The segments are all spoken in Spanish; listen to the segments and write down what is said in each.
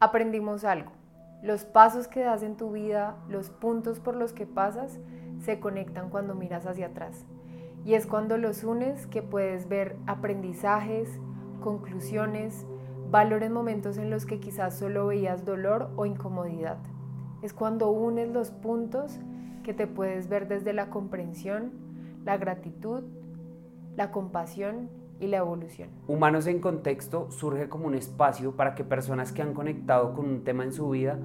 aprendimos algo. Los pasos que das en tu vida, los puntos por los que pasas, se conectan cuando miras hacia atrás. Y es cuando los unes que puedes ver aprendizajes, conclusiones, valores momentos en los que quizás solo veías dolor o incomodidad. Es cuando unes los puntos que te puedes ver desde la comprensión, la gratitud, la compasión y la evolución. Humanos en Contexto surge como un espacio para que personas que han conectado con un tema en su vida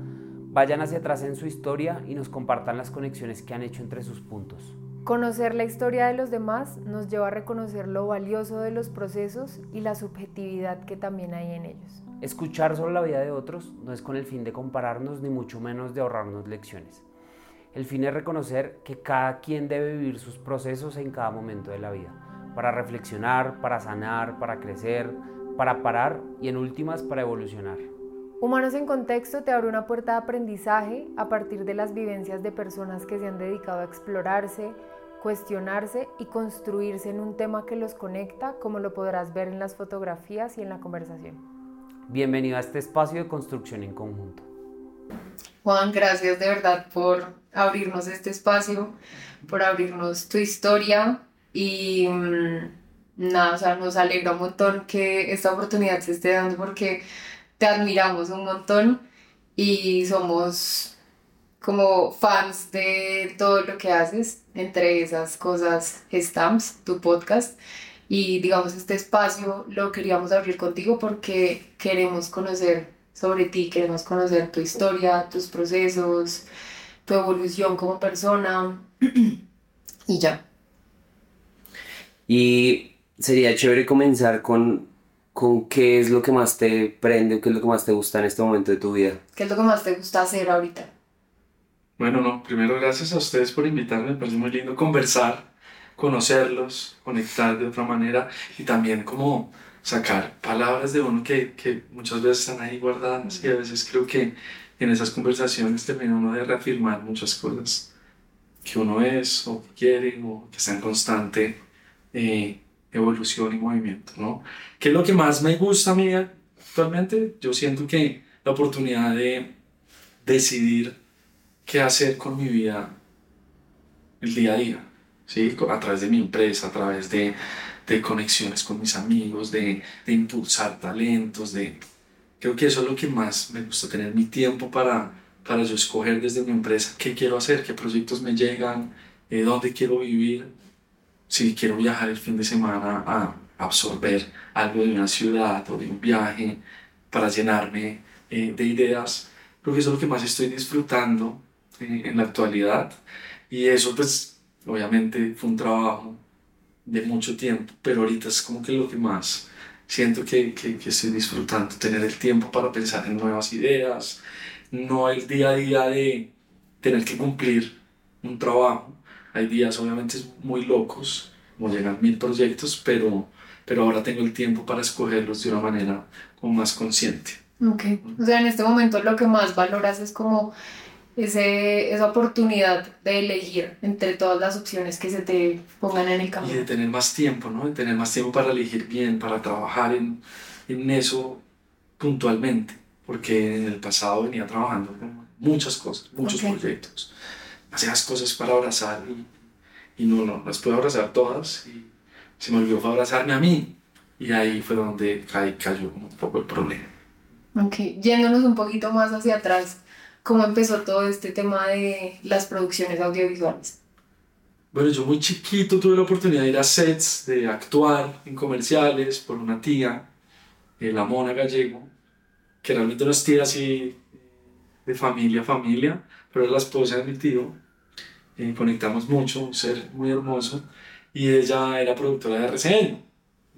vayan hacia atrás en su historia y nos compartan las conexiones que han hecho entre sus puntos. Conocer la historia de los demás nos lleva a reconocer lo valioso de los procesos y la subjetividad que también hay en ellos. Escuchar sobre la vida de otros no es con el fin de compararnos ni mucho menos de ahorrarnos lecciones. El fin es reconocer que cada quien debe vivir sus procesos en cada momento de la vida para reflexionar, para sanar, para crecer, para parar y en últimas para evolucionar. Humanos en Contexto te abre una puerta de aprendizaje a partir de las vivencias de personas que se han dedicado a explorarse, cuestionarse y construirse en un tema que los conecta, como lo podrás ver en las fotografías y en la conversación. Bienvenido a este espacio de construcción en conjunto. Juan, gracias de verdad por abrirnos este espacio, por abrirnos tu historia, y mm, nada, o sea, nos alegra un montón que esta oportunidad se esté dando porque te admiramos un montón y somos como fans de todo lo que haces, entre esas cosas Stamps, tu podcast. Y digamos, este espacio lo queríamos abrir contigo porque queremos conocer sobre ti, queremos conocer tu historia, tus procesos, tu evolución como persona y ya. Y sería chévere comenzar con, con qué es lo que más te prende o qué es lo que más te gusta en este momento de tu vida. ¿Qué es lo que más te gusta hacer ahorita? Bueno, no, primero gracias a ustedes por invitarme, me parece muy lindo conversar, conocerlos, conectar de otra manera y también como sacar palabras de uno que, que muchas veces están ahí guardadas y a veces creo que en esas conversaciones termina uno de reafirmar muchas cosas que uno es o que quiere o que está en constante eh, evolución y movimiento, ¿no? ¿Qué es lo que más me gusta a mí actualmente? Yo siento que la oportunidad de decidir qué hacer con mi vida el día a día, ¿sí? A través de mi empresa, a través de, de conexiones con mis amigos, de, impulsar talentos, de... Creo que eso es lo que más me gusta, tener mi tiempo para, para yo escoger desde mi empresa qué quiero hacer, qué proyectos me llegan, eh, dónde quiero vivir si quiero viajar el fin de semana a absorber algo de una ciudad o de un viaje para llenarme eh, de ideas, creo que eso es lo que más estoy disfrutando eh, en la actualidad. Y eso pues obviamente fue un trabajo de mucho tiempo, pero ahorita es como que lo que más siento que, que, que estoy disfrutando, tener el tiempo para pensar en nuevas ideas, no el día a día de tener que cumplir un trabajo, hay días obviamente muy locos, como llegan mil proyectos, pero, pero ahora tengo el tiempo para escogerlos de una manera como más consciente. Ok, o sea, en este momento lo que más valoras es como ese, esa oportunidad de elegir entre todas las opciones que se te pongan en el camino. Y de tener más tiempo, ¿no? De tener más tiempo para elegir bien, para trabajar en, en eso puntualmente, porque en el pasado venía trabajando con muchas cosas, muchos proyectos hacías cosas para abrazar y, y, no, no, las puedo abrazar todas y se me olvidó abrazarme a mí y ahí fue donde cayó un poco el problema. Ok, yéndonos un poquito más hacia atrás, ¿cómo empezó todo este tema de las producciones audiovisuales? Bueno, yo muy chiquito tuve la oportunidad de ir a sets, de actuar en comerciales por una tía, eh, la Mona Gallego, que realmente no es tía así de familia a familia, pero es la esposa de mi tío eh, conectamos mucho, un ser muy hermoso, y ella era productora de RCN.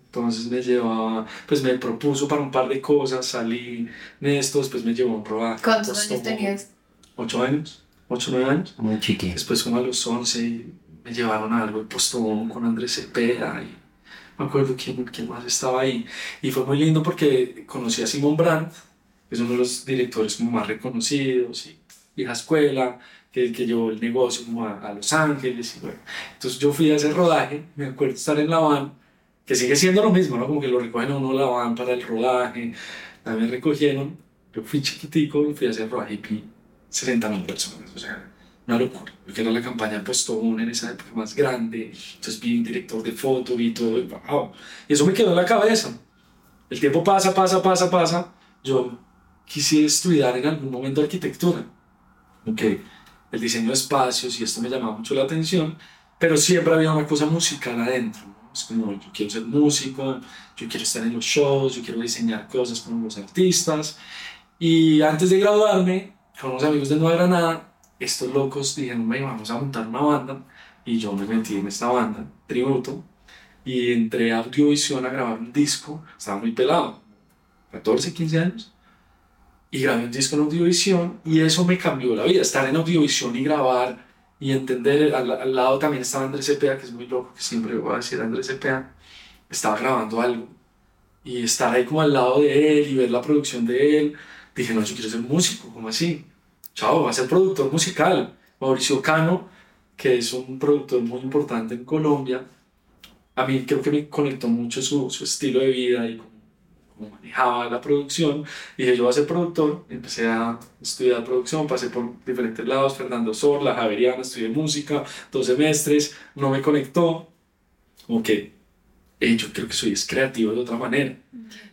Entonces me llevaba, pues me propuso para un par de cosas, salí en esto, después me llevó a un rodaje. ¿Cuántos años tenías? Ocho años, ocho, nueve años. Muy chiqui. Después como a los once me llevaron a algo de postón con Andrés Cepeda y me acuerdo quién, quién más estaba ahí. Y fue muy lindo porque conocí a Simon Brandt, que es uno de los directores como más reconocidos y vieja escuela, que, que llevó el negocio a, Los Ángeles. Y bueno. Entonces yo fui a ese rodaje, me acuerdo estar en la van, que sigue siendo lo mismo, ¿no? Como que lo recogen a uno la van para el rodaje, también recogieron Yo fui chiquitico y fui a hacer rodaje y vi 60 mil personas, o sea, una locura. Porque era la campaña Postobón en esa época más grande, entonces vi un director de foto, vi todo, y wow. Y eso me quedó en la cabeza. El tiempo pasa, pasa, pasa, pasa. Yo quise estudiar en algún momento arquitectura. Ok, el diseño de espacios y esto me llamaba mucho la atención, pero siempre había una cosa musical adentro. ¿no? Es como, yo quiero ser músico, yo quiero estar en los shows, yo quiero diseñar cosas con los artistas. Y antes de graduarme, con unos amigos de Nueva Granada, estos locos dijeron, "Ven, vamos a montar una banda. Y yo me metí en esta banda, tributo, y entré a Audiovisión a grabar un disco. Estaba muy pelado, 14, 15 años. Y grabé un disco en Audiovisión y eso me cambió la vida. Estar en Audiovisión y grabar y entender. Al, al lado también estaba Andrés Cepeda, que es muy loco, que siempre voy a decir Andrés Cepeda. Estaba grabando algo. Y estar ahí como al lado de él y ver la producción de él. Dije, no, yo quiero ser músico, ¿cómo así? Chao, va a ser productor musical. Mauricio Cano, que es un productor muy importante en Colombia, a mí creo que me conectó mucho su, su estilo de vida y cómo manejaba la producción. Y dije, yo voy a ser productor. Empecé a estudiar producción, pasé por diferentes lados, Fernando Sorla, Javeriana, estudié música, dos semestres, no me conectó. Como que eh, yo creo que soy es creativo de otra manera.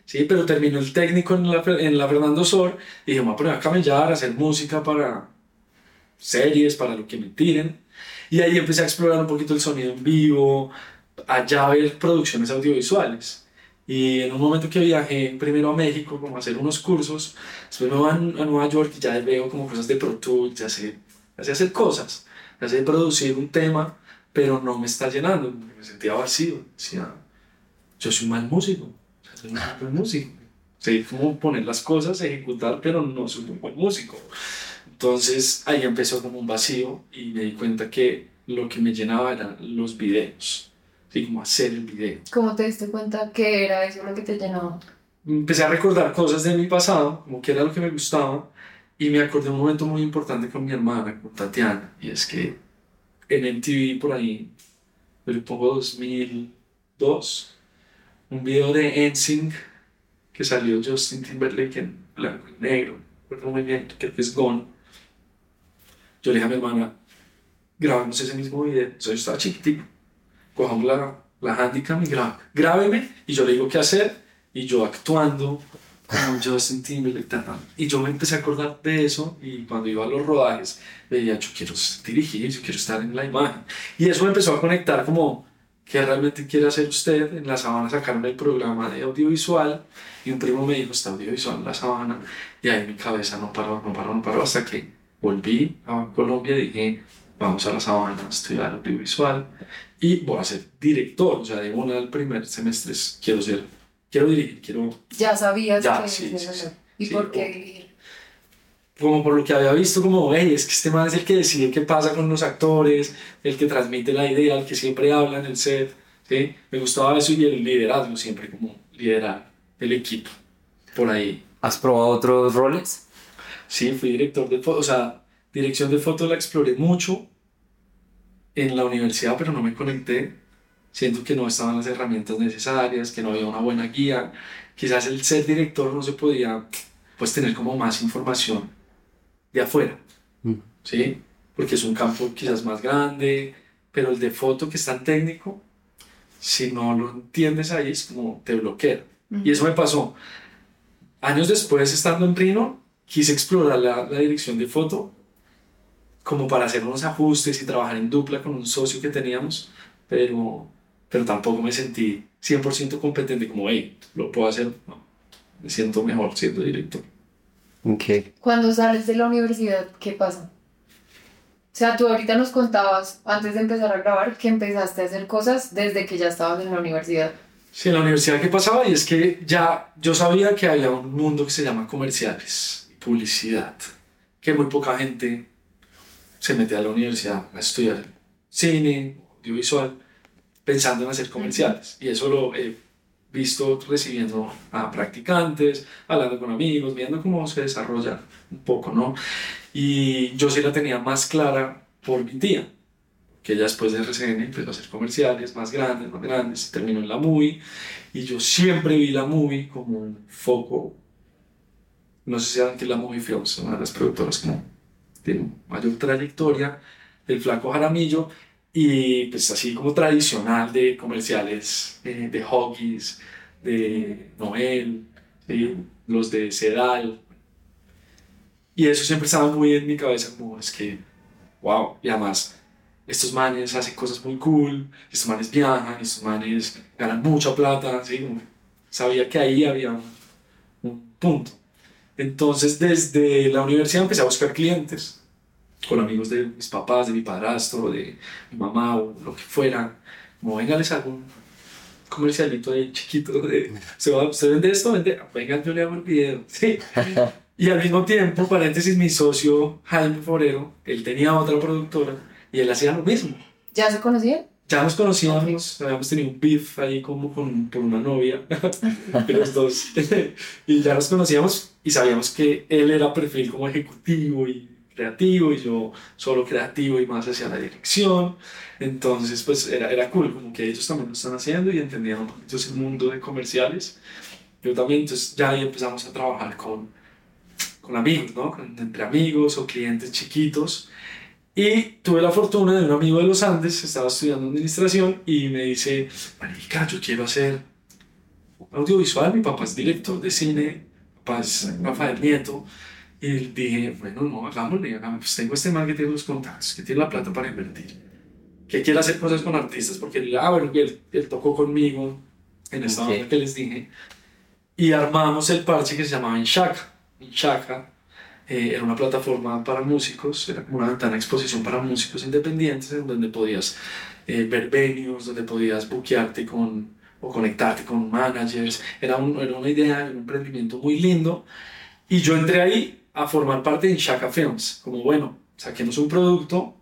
Sí, pero terminó el técnico en la, en la Fernando Sor y dije, me voy a poner a camellar, a hacer música para series, para lo que me tiren. Y ahí empecé a explorar un poquito el sonido en vivo, allá ver producciones audiovisuales. Y en un momento que viajé primero a México, como a hacer unos cursos, después me voy a, a Nueva York y ya veo como cosas de Pro Tools, ya sé, ya sé hacer cosas, ya sé producir un tema, pero no me está llenando, me sentía vacío. Decía, yo soy un mal músico, soy un mal músico. Sé cómo poner las cosas, ejecutar, pero no soy un buen músico. Entonces ahí empezó como un vacío y me di cuenta que lo que me llenaba eran los videos, así como hacer el video. ¿Cómo te diste cuenta que era eso lo que te llenaba? Empecé a recordar cosas de mi pasado, como que era lo que me gustaba, y me acordé de un momento muy importante con mi hermana, con Tatiana, y es que en MTV por ahí, le pongo 2002, un video de NSYNC que salió Justin Timberlake en blanco y negro, recuerdo muy bien, creo que es Gone. Yo le dije a mi hermana, grabamos ese mismo video, entonces yo estaba chiquitico, cojamos la, la handicam y graba, grábeme, y yo le digo qué hacer, y yo actuando como Justin y yo me empecé a acordar de eso, y cuando iba a los rodajes, veía, yo quiero dirigir, yo quiero estar en la imagen, y eso me empezó a conectar como, ¿qué realmente quiere hacer usted? En la sabana sacaron el programa de audiovisual, y un primo me dijo, está audiovisual en la sabana, y ahí mi cabeza no paró, no paró, no paró, hasta que volví a Colombia y dije, vamos a la sabana a estudiar audiovisual y voy a ser director, o sea, de una del primer semestre es, quiero ser, quiero dirigir, quiero, Ya sabías Ya, que sí, sí, sí. ¿Y Sí, por qué dirigir? como por lo que había visto, como, hey, es que este man es el que decide qué pasa con los actores, el que transmite la idea, el que siempre habla en el set, ¿sí? Me gustaba eso y el liderazgo siempre, como liderar el equipo, por ahí. ¿Has probado otros roles? Sí, fui director de foto, o sea, dirección de foto la exploré mucho en la universidad, pero no me conecté. Siento que no estaban las herramientas necesarias, que no había una buena guía. Quizás el ser director no se podía, pues, tener como más información de afuera, Mm. ¿sí? Porque es un campo quizás más grande, pero el de foto que es tan técnico, si no lo entiendes ahí, es como te bloquea. Y eso me pasó. Años después, estando en Rino, quise explorar la, la dirección de foto como para hacer unos ajustes y trabajar en dupla con un socio que teníamos, pero, pero tampoco me sentí 100% competente como, hey, lo puedo hacer. No, me siento mejor siendo director. Ok. Cuando sales de la universidad, ¿qué pasa? O sea, tú ahorita nos contabas, antes de empezar a grabar, que empezaste a hacer cosas desde que ya estabas en la universidad. Sí, en la universidad qué pasaba y es que ya yo sabía que había un mundo que se llama comerciales y publicidad, que muy poca gente se mete a la universidad a estudiar cine, audiovisual, pensando en hacer comerciales. Y eso lo he visto recibiendo a practicantes, hablando con amigos, viendo cómo se desarrolla un poco, ¿no? Y yo sí la tenía más clara por mi tía, que ella después de RCN empezó a hacer comerciales más grandes, más grandes, terminó en la MUI, y yo siempre vi la MUI como un foco no sé si saben que es la Movie Films, una de las productoras que tiene mayor trayectoria, del Flaco Jaramillo, y pues así como tradicional de comerciales eh, de Hoggies, de Noel, los de Sedal. Y eso siempre estaba muy en mi cabeza, como es que, wow, y además estos manes hacen cosas muy cool, estos manes viajan, estos manes ganan mucha plata, ¿sí? sabía que ahí había un punto. Entonces desde la universidad empecé a buscar clientes con amigos de mis papás, de mi padrastro, de mi mamá o lo que fuera. Como, venga, les hago un comercialito ahí chiquito de, ¿se, va, ¿se vende esto? Vende, venga, yo le hago el video. Sí. Y al mismo tiempo, paréntesis, mi socio Jaime Forero, él tenía otra productora y él hacía lo mismo. ¿Ya se conocían? Ya nos conocíamos, habíamos tenido un beef ahí como con, por una novia, los dos. y ya nos conocíamos y sabíamos que él era perfil como ejecutivo y creativo y yo solo creativo y más hacia la dirección. Entonces, pues era, era cool, como que ellos también lo están haciendo y entendían un poquito ese mundo de comerciales. Yo también, entonces ya ahí empezamos a trabajar con, con amigos, ¿no? entre amigos o clientes chiquitos. Y tuve la fortuna de un amigo de los Andes, estaba estudiando administración y me dice, marica, yo quiero hacer audiovisual, mi papá es director de cine, mi papá es Rafael Nieto, y dije, bueno, no, hagámosle, hagámosle. Pues tengo este man que tiene los contactos, que tiene la plata para invertir, que quiere hacer cosas con artistas, porque él, ah, bueno, él, él tocó conmigo en esta okay. banda que les dije, y armamos el parche que se llamaba Inshaka. Inshaka eh, era una plataforma para músicos, era como una ventana de exposición para músicos independientes, en donde podías eh, ver venues, donde podías buquearte con, o conectarte con managers. Era, un, era una idea, un emprendimiento muy lindo. Y yo entré ahí a formar parte de Shaka Films, como bueno, saquemos un producto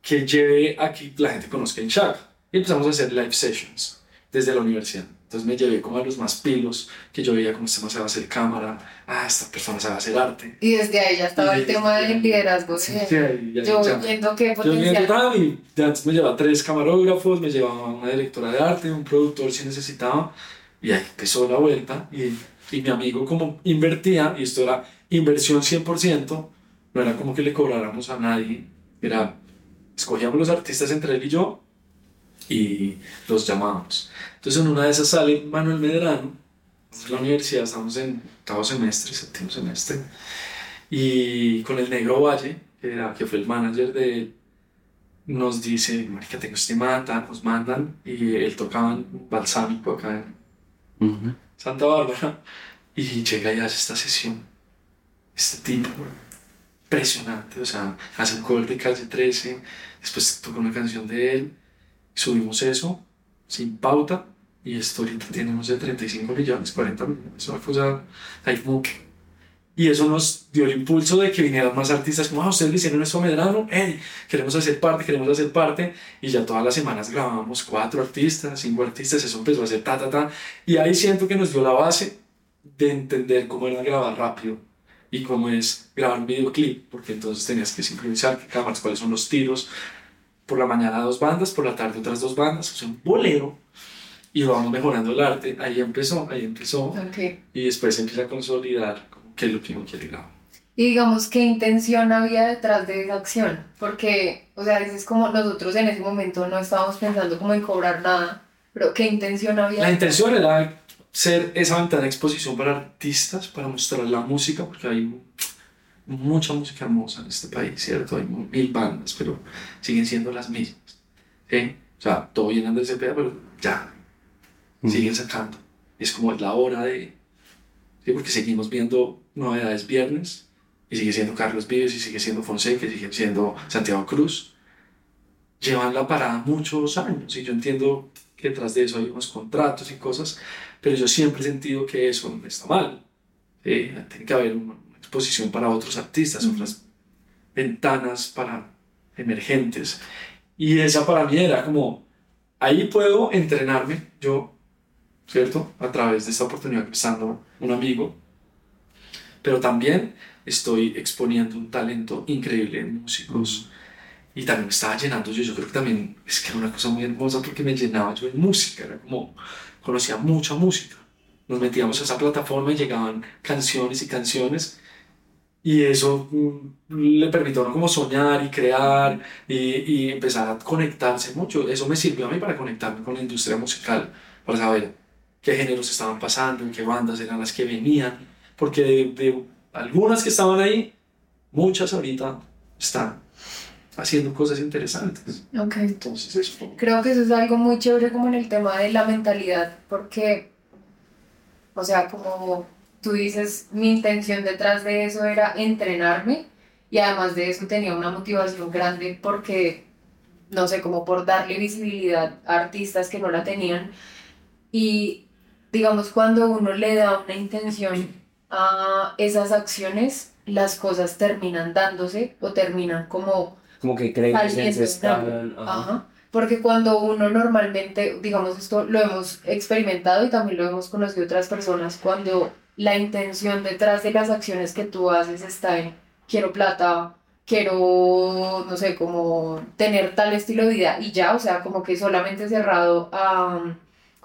que lleve a que la gente conozca Shaka. Y empezamos a hacer live sessions desde la universidad. Entonces me llevé como a los más pilos, que yo veía cómo este man sabe hacer cámara, ah, esta persona sabe hacer arte. Y desde ahí ya estaba el tema del liderazgo. Sí, sí, ya, yo ya, viendo qué potencial. Yo viendo, y antes me llevaba tres camarógrafos, me llevaba una directora de arte, un productor si necesitaba, y ahí empezó la vuelta. Y, y mi amigo como invertía, y esto era inversión 100%, no era como que le cobráramos a nadie, era, escogíamos los artistas entre él y yo y los llamábamos. Entonces en una de esas sale Manuel Medrano, en la universidad, estamos en octavo semestre, séptimo semestre, y con el Negro Valle, que, era, que fue el manager de él, nos dice, marica, tengo este mata, nos mandan, y él tocaba en Balsámico acá en Santa Bárbara, y llega y hace esta sesión. Este tipo, impresionante, o sea, hace un cover de Calle 13, después toca una canción de él, subimos eso, sin pauta, y esto ahorita tiene, no sé, 35 millones, 40 millones, una cosa, ahí como y eso nos dio el impulso de que vinieran más artistas como, ah, ustedes le hicieron eso a Medrano, hey, queremos hacer parte, queremos hacer parte. Y ya todas las semanas grabábamos cuatro artistas, cinco artistas, eso empezó a hacer ta, ta, ta. Y ahí siento que nos dio la base de entender cómo era grabar rápido y cómo es grabar un videoclip, porque entonces tenías que sincronizar qué cámaras, cuáles son los tiros. Por la mañana dos bandas, por la tarde otras dos bandas, o sea, un bolero. Y vamos mejorando el arte. Ahí empezó, ahí empezó. Y después se empieza a consolidar qué es lo que uno quiere grabar. Y digamos, ¿qué intención había detrás de esa acción? Porque, o sea, es como nosotros en ese momento no estábamos pensando como en cobrar nada, pero ¿qué intención había? La intención era ser esa ventana de exposición para artistas, para mostrar la música, porque hay mucha música hermosa en este país, ¿cierto? Hay mil bandas, pero siguen siendo las mismas. ¿sí? O sea, todo bien Andrés Cepeda, pero ya, siguen sacando. Es como la hora de... ¿sí? Porque seguimos viendo novedades viernes, y sigue siendo Carlos Vives, y sigue siendo Fonseca, y sigue siendo Santiago Cruz. Llevan la parada muchos años, y yo entiendo que detrás de eso hay unos contratos y cosas, pero yo siempre he sentido que eso no está mal. tiene que haber una exposición para otros artistas, otras ventanas para emergentes. Y esa para mí era como, ahí puedo entrenarme yo, ¿cierto? A través de esta oportunidad empezando un amigo, pero también estoy exponiendo un talento increíble en músicos. Y también me estaba llenando yo, yo creo que también es que era una cosa muy hermosa porque me llenaba yo en música, era como, conocía mucha música. nos metíamos a esa plataforma y llegaban canciones y canciones y eso mm, le permitió a uno como soñar y crear y, y, empezar a conectarse mucho. Eso me sirvió a mí para conectarme con la industria musical, para saber qué géneros estaban pasando, en qué bandas eran las que venían, porque de, algunas que estaban ahí, muchas ahorita están haciendo cosas interesantes. Ok. Entonces eso. Creo que eso es algo muy chévere como en el tema de la mentalidad, porque, o sea, como tú dices, mi intención detrás de eso era entrenarme y además de eso tenía una motivación grande porque, no sé, como por darle visibilidad a artistas que no la tenían. Y digamos, cuando uno le da una intención a esas acciones, las cosas terminan dándose o terminan como... Como que creen que se están... Ajá. Porque cuando uno normalmente, digamos, esto lo hemos experimentado y también lo hemos conocido otras personas, cuando la intención detrás de las acciones que tú haces está en quiero plata, quiero, no sé, como tener tal estilo de vida y ya, o sea, como que solamente cerrado a,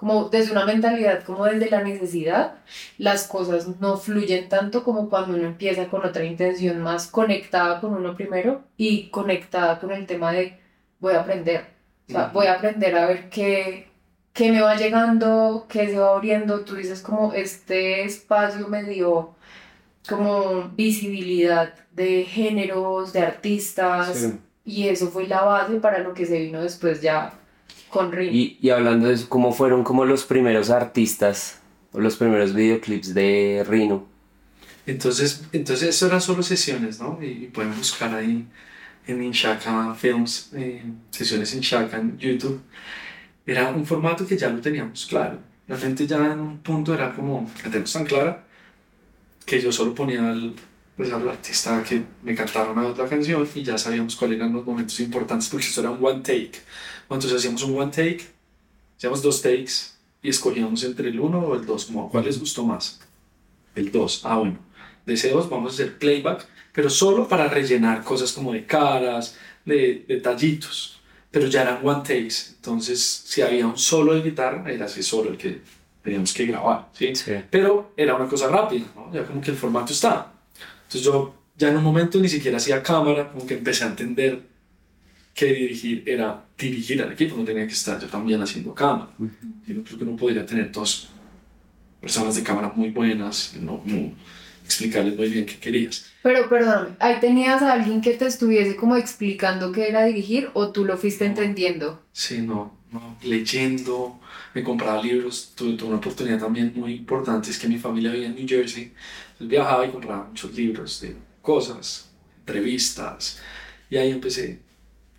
como desde una mentalidad como desde la necesidad, las cosas no fluyen tanto como cuando uno empieza con otra intención más conectada con uno primero y conectada con el tema de voy a aprender, o sea, voy a aprender a ver qué, que me va llegando, que se va abriendo, tú dices como este espacio me dio como visibilidad de géneros, de artistas, y eso fue la base para lo que se vino después ya con Rino. Y, y hablando de eso, ¿cómo fueron como los primeros artistas o los primeros videoclips de Rino? Entonces, entonces eso eran solo sesiones, ¿no? Y, pueden buscar ahí en Inshaka Films, eh, sesiones en Inshaka en YouTube era un formato que ya lo teníamos claro. La gente ya en un punto era como, la tenemos tan clara, que yo solo ponía al, pues, al artista que me cantara una otra canción y ya sabíamos cuáles eran los momentos importantes, porque eso era un one take. Entonces hacíamos un one take, hacíamos dos takes y escogíamos entre el uno o el dos, como cuál les gustó más. El dos, ah bueno. De ese dos vamos a hacer playback, pero solo para rellenar cosas como de caras, de detallitos pero ya eran one takes, entonces si había un solo de guitarra, era ese solo el que teníamos que grabar, ¿sí? Pero era una cosa rápida, ¿no? Ya como que el formato está. Entonces yo ya en un momento ni siquiera hacía cámara, como que empecé a entender que dirigir era dirigir al equipo, no tenía que estar yo también haciendo cámara. Yo creo que no podría tener dos personas de cámara muy buenas, no, no explicarles muy bien qué querías. Pero perdón, ¿ahí tenías a alguien que te estuviese como explicando qué era dirigir o tú lo fuiste entendiendo? Sí, no, no, leyendo, me compraba libros, tuve, tuve, una oportunidad también muy importante, es que mi familia vivía en New Jersey, entonces viajaba y compraba muchos libros de cosas, entrevistas, y ahí empecé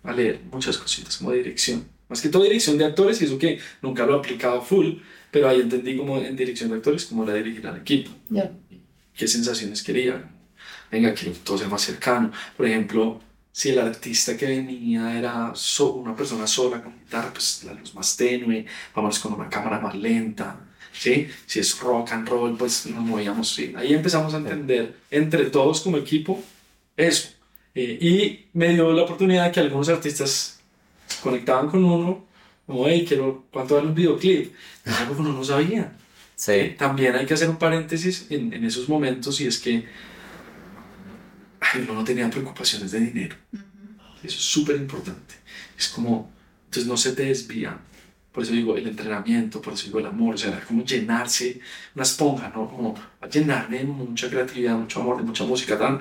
a leer muchas cositas como de dirección, más que todo dirección de actores, y eso que nunca lo he aplicado full, pero ahí entendí como en dirección de actores cómo era dirigir al equipo. Yeah qué sensaciones quería. Venga, quiero todo sea más cercano. Por ejemplo, si el artista que venía era una persona sola con guitarra, pues la luz más tenue, vamos con una cámara más lenta. ¿Sí? Si es rock and roll, pues nos movíamos. ¿sí? Ahí empezamos a entender entre todos como equipo eso. Eh, y me dio la oportunidad de que algunos artistas conectaban con uno, como, hey, quiero, ¿cuánto vale un videoclip? Algo que uno no sabía. Sí. También hay que hacer un paréntesis en, en esos momentos y es que uno no tenía preocupaciones de dinero. Eso es súper importante. Es como, entonces no se te desvían. Por eso digo el entrenamiento, por eso digo el amor, o sea, como llenarse una esponja, ¿no? Como llenarme de mucha creatividad, mucho amor, de mucha música, tan,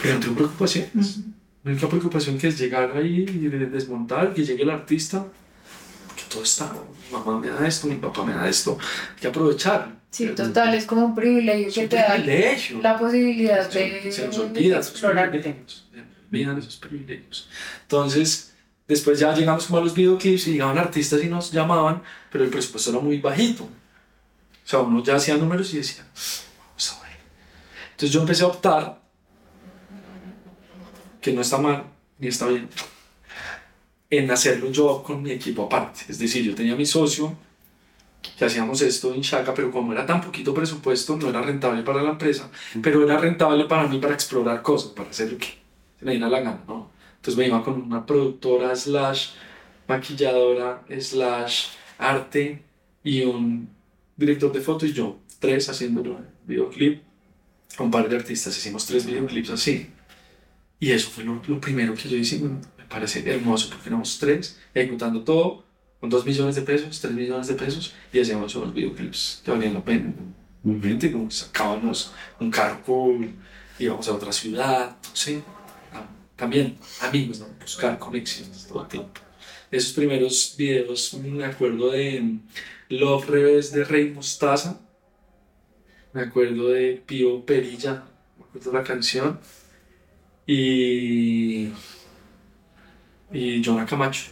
pero no tengo preocupaciones. La única preocupación que es llegar ahí y desmontar, que llegue el artista, todo está, mi mamá me da esto, mi papá me da esto, hay que aprovechar. Sí, total, es como un privilegio que te da la posibilidad de, se nos olvida explorar. Olvidan esos privilegios. Entonces, después ya llegamos como a los videoclips y llegaban artistas y nos llamaban, pero el presupuesto era muy bajito. O sea, uno ya hacía números y decía, ver. Entonces yo empecé a optar, que no está mal ni está bien, en hacerlo yo con mi equipo aparte. Es decir, yo tenía mi socio que hacíamos esto en Shaka, pero como era tan poquito presupuesto, no era rentable para la empresa, pero era rentable para mí para explorar cosas, para hacer lo que se me diera la gana, ¿no? Entonces me iba con una productora slash maquilladora slash arte y un director de foto y yo tres haciendo el videoclip. Con un par de artistas hicimos tres videoclips así. Y eso fue lo, lo primero que yo hice. Me parece hermoso porque éramos tres ejecutando todo con dos millones de pesos, tres millones de pesos y hacíamos unos videoclips que valían la pena. Gente, como sacábamos un carro cool, íbamos a otra ciudad, sí. También amigos, ¿no? buscar conexiones todo el tiempo. Esos primeros videos, me acuerdo de Love Revés de Rey Mostaza, me acuerdo de Pío Perilla, me acuerdo de la canción, y, y Jonah Camacho.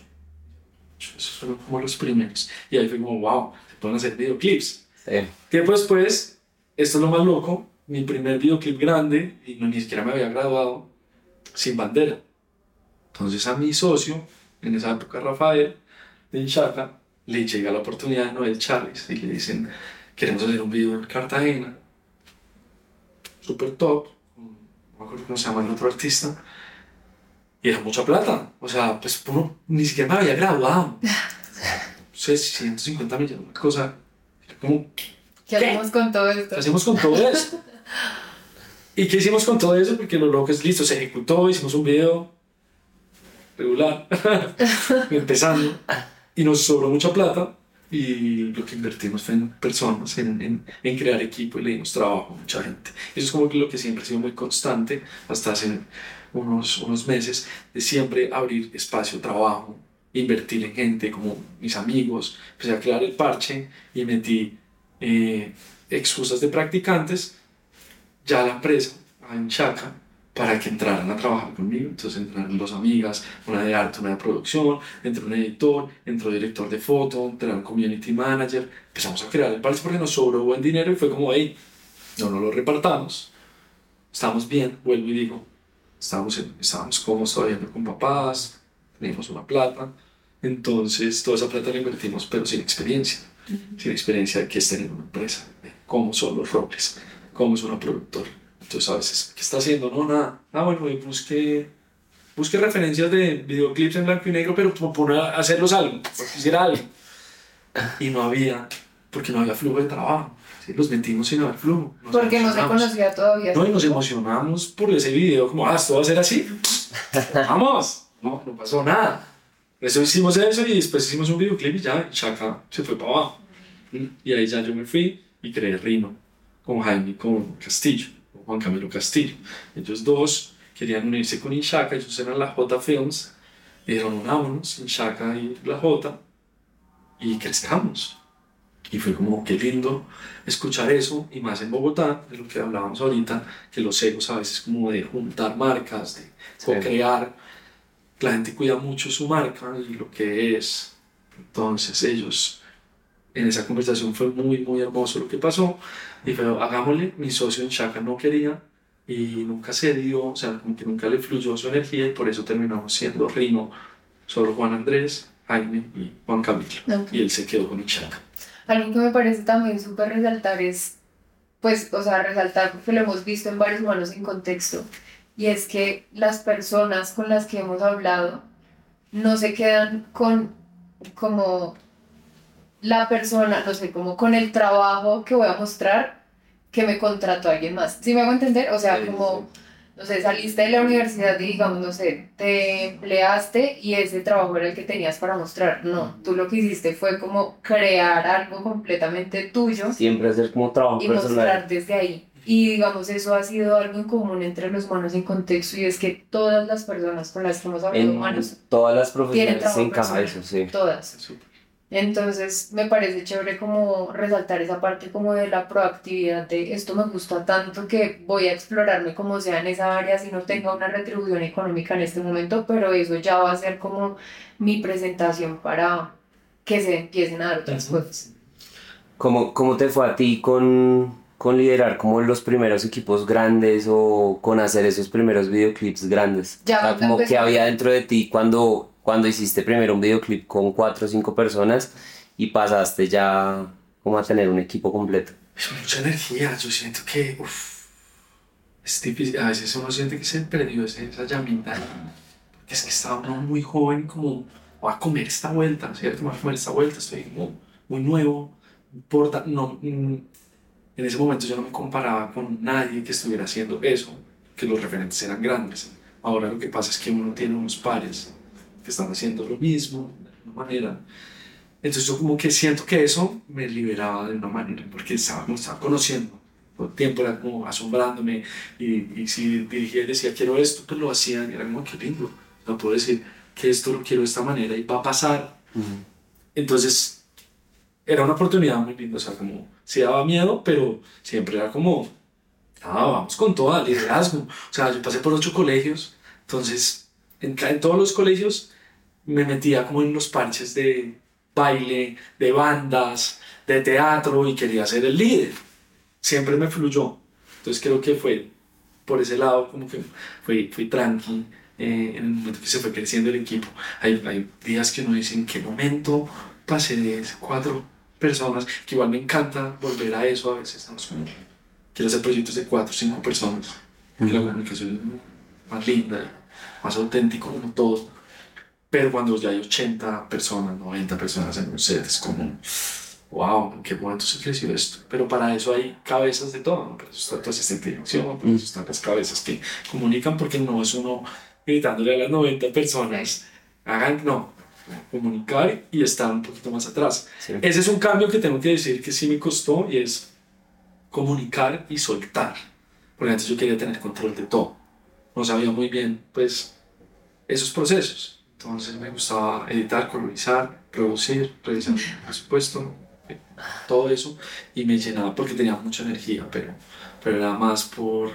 Esos fueron como los primeros. Y ahí fue como, wow, se pueden hacer videoclips. Sí. Tiempo después, esto es lo más loco, mi primer videoclip grande, y no, ni siquiera me había graduado, sin bandera. Entonces a mi socio, en esa época Rafael, de Inchaca, le llega la oportunidad de Noel Charles y le dicen, queremos hacer un video en Cartagena, super top, no me acuerdo cómo se llama el otro artista, y era mucha plata, o sea, pues uno ni siquiera me había graduado, no sé, 150 millones, una cosa, era como, ¿Qué hacemos con todo esto? ¿Qué hacemos con todo eso? ¿Y qué hicimos con todo eso? Porque lo loco es listo, se ejecutó, hicimos un video regular, empezando, y nos sobró mucha plata. Y lo que invertimos fue en personas, en, en, en crear equipo y le dimos trabajo a mucha gente. Eso es como que lo que siempre ha sido muy constante hasta hace unos, unos meses, de siempre abrir espacio, trabajo, invertir en gente como mis amigos. Empecé a crear el parche y metí eh, excusas de practicantes ya la empresa, a Enchaca, para que entraran a trabajar conmigo. Entonces entraron dos amigas, una de arte, una de producción, entró un editor, entró director de foto, entraron community manager. Empezamos a crear el parche porque nos sobró buen dinero y fue como, hey, no nos lo repartamos. Estamos bien, vuelvo y digo, estábamos, en- estábamos cómodos todavía con papás, teníamos una plata. Entonces toda esa plata la invertimos, pero sin experiencia. Sin experiencia de qué es tener una empresa, de cómo son los roles, cómo es una productora. Entonces a veces, ¿qué está haciendo? No, nada. Ah, bueno, y busque, busque referencias de videoclips en blanco y negro, pero como poner a hacerlos algo, porque hiciera algo. Y no había, porque no había flujo de trabajo. ¿sí? Los metimos sin haber flujo. Nos Porque no se conocía todavía. No, y nos emocionamos por ese video, como, ah, esto va a ser así. Vamos. No, no pasó nada. Eso hicimos eso y después hicimos un videoclip y ya, Chaka se fue para abajo. Y ahí ya yo me fui y creé Rino con Jaime con Castillo, con Juan Camilo Castillo. Ellos dos querían unirse con Inshaka, ellos eran la J Films, y dijeron, unámonos, Inshaka y la J, y crezcamos. Y fue como, qué lindo escuchar eso, y más en Bogotá, de lo que hablábamos ahorita, que los egos a veces como de juntar marcas, de co-crear. La gente cuida mucho su marca y lo que es. Entonces ellos, en esa conversación fue muy, muy hermoso lo que pasó. Y fue, hagámosle, mi socio en Chaka no quería y nunca se dio, o sea, como que nunca le fluyó su energía y por eso terminamos siendo Rino, solo Juan Andrés, Jaime y Juan Camilo. Y él se quedó con Chaka. Algo que me parece también súper resaltar es, pues, o sea, resaltar porque lo hemos visto en varios humanos en contexto, y es que las personas con las que hemos hablado no se quedan con como la persona, no sé, como con el trabajo que voy a mostrar que me contrató alguien más. ¿Sí me hago entender? O sea, Sí, como, no sé, saliste de la universidad y digamos, no sé, te empleaste y ese trabajo era el que tenías para mostrar. No, tú lo que hiciste fue como crear algo completamente tuyo Siempre hacer como trabajo y personal. mostrar desde ahí. Y digamos, eso ha sido algo en común entre los humanos en contexto y es que todas las personas con las que hemos hablado En humanos, todas las profesiones se encaja personal. eso, sí. todas. Súper. Entonces me parece chévere como resaltar esa parte como de la proactividad de esto me gusta tanto que voy a explorarme como sea en esa área si no tenga una retribución económica en este momento, pero eso ya va a ser como mi presentación para que se empiecen a dar otras cosas. ¿Cómo, cómo te fue a ti con, con liderar como los primeros equipos grandes o con hacer esos primeros videoclips grandes? Ya O sea, cuando como que había dentro de ti cuando, cuando hiciste primero un videoclip con cuatro o cinco personas y pasaste ya como a tener un equipo completo. Es mucha energía, yo siento que uf, es difícil, a veces uno siente que se perdió esa llamita, porque es que estaba uno muy joven, como, voy a comer esta vuelta, ¿cierto? Voy a comer esta vuelta, estoy como muy nuevo, importa, no, mm, en ese momento yo no me comparaba con nadie que estuviera haciendo eso, que los referentes eran grandes. Ahora lo que pasa es que uno tiene unos pares que están haciendo lo mismo, de alguna manera. Entonces yo como que siento que eso me liberaba de una manera, porque estaba, me estaba conociendo. Todo el tiempo era como asombrándome y, y si dirigía y decía quiero esto, pues lo hacían y era como que lindo. No puedo decir que esto lo quiero de esta manera y va a pasar. Entonces era una oportunidad muy linda, o sea, como se daba miedo, pero siempre era como, ah, vamos con toda, liderazgo. O sea, yo pasé por ocho colegios, entonces en, en todos los colegios me metía como en los parches de baile, de bandas, de teatro y quería ser el líder. Siempre me fluyó. Entonces creo que fue por ese lado como que fui, fui tranqui eh, en el momento que se fue creciendo el equipo. Hay, hay días que uno dice en qué momento pasé de cuatro personas, que igual me encanta volver a eso a veces. Estamos como, quiero hacer proyectos de cuatro cinco personas, que la comunicación es más linda, más auténtico como todo. Pero cuando ya hay 80 personas, 90 personas en un set, es como, wow, ¿en qué momento se creció esto? Pero para eso hay cabezas de todo, ¿no? Para eso está tu asistente de dirección, para eso están las cabezas que comunican, porque no es uno gritándole a las 90 personas, hagan, no, comunicar y estar un poquito más atrás. Sí. Ese es un cambio que tengo que decir que sí me costó y es comunicar y soltar. Porque antes yo quería tener control de todo. No sabía muy bien, pues, esos procesos. Entonces me gustaba editar, colonizar, producir, revisar el presupuesto, todo eso. Y me llenaba porque tenía mucha energía, pero, pero era más por...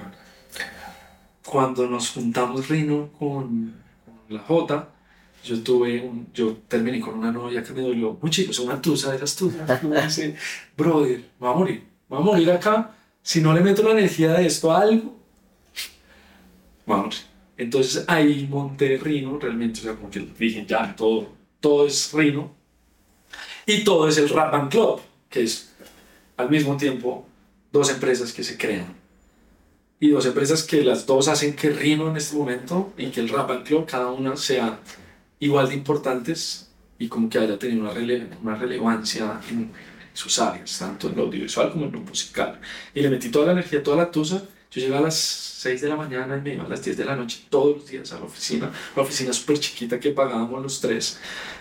Cuando nos juntamos Rino con, con la J, yo tuve un, yo terminé con una novia que me dolió muchísimo, o sea, una tusa de esas tusas. Brother, voy a morir, voy a morir acá. Si no le meto la energía de esto a algo, morir. Entonces ahí monté Rino, realmente, o sea, como que dije, ya, todo, todo es Rino. Y todo es el Rap Band Club, que es al mismo tiempo dos empresas que se crean. Y dos empresas que las dos hacen que Rino en este momento y que el Rap Band Club, cada una sea igual de importantes y como que haya tenido una, rele- una relevancia en sus áreas, tanto en lo audiovisual como en lo musical. Y le metí toda la energía, toda la tusa. Yo llegué a las 6 de la mañana y me iba a las 10 de la noche todos los días a la oficina. Una oficina súper chiquita que pagábamos los tres.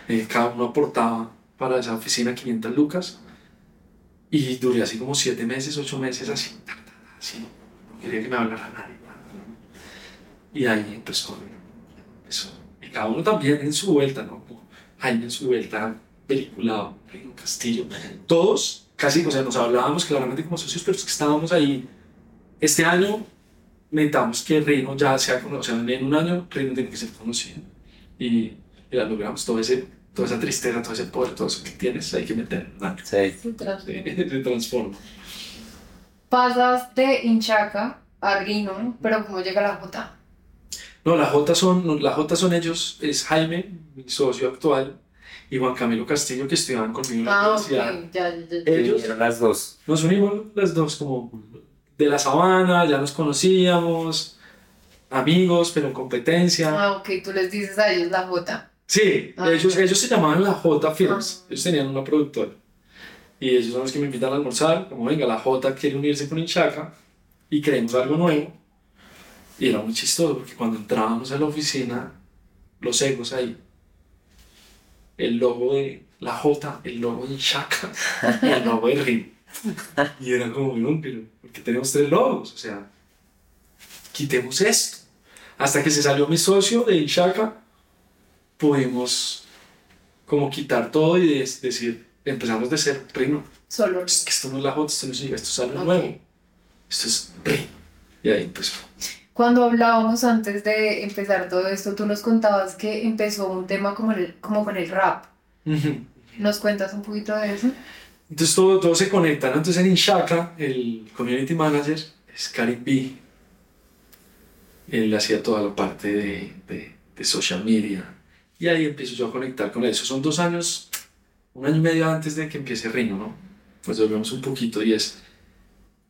Eh, cada uno aportaba para esa oficina 500 lucas. Y duré así como 7 meses, 8 meses así. así. No quería que me hablara nadie. Y ahí empezó. empezó. Y cada uno también en su vuelta, ¿no? Jaime en su vuelta, peliculado, en Castillo. Todos, casi, o sea, nos hablábamos claramente como socios, pero es que estábamos ahí. Este año necesitamos que Reino ya sea conocido. O sea, en un año Reino tiene que ser conocido. Y, y la logramos. Todo ese, toda esa tristeza, todo ese poder, todo eso que tienes, hay que meter en un año. Sí. Se transforma. Se se transforma. Pasas de Inchaca a Rino, pero ¿cómo llega la J? No, la J son, la J son ellos, es Jaime, mi socio actual, y Juan Camilo Castillo, que estudiaban conmigo en la Ah, ok, universidad. ya, ya, ya. Ellos- las dos. Nos unimos las dos como de la sabana, ya nos conocíamos, amigos, pero en competencia. Ah, ok, tú les dices a ellos la J. Sí, Ah. ellos, ellos se llamaban la J Films, Ah. ellos tenían una productora. Y ellos son los que me invitan a almorzar, como venga, la J quiere unirse con Inchaca y queremos algo nuevo. Y era muy chistoso porque cuando entrábamos a la oficina, los egos ahí, el logo de la J, el logo de Inchaca y el logo de RIM. Y era como, no, pero ¿por qué tenemos tres logos? O sea, quitemos esto. Hasta que se salió mi socio de Inchaca, pudimos como quitar todo y des- decir, empezamos de ser Rino. Solo Es que esto no es la J, esto no es esto es algo Ok. nuevo. Esto es Rino. Y ahí empezó. Cuando hablábamos antes de empezar todo esto, tú nos contabas que empezó un tema como, el, como con el rap. ¿Nos cuentas un poquito de eso? Entonces todo, todo se conecta, ¿no? Entonces en Inshaka, el community manager es Karim B. Él hacía toda la parte de, de, de social media. Y ahí empiezo yo a conectar con eso. Son dos años, un año y medio antes de que empiece Rino, ¿no? Pues volvemos un poquito y es...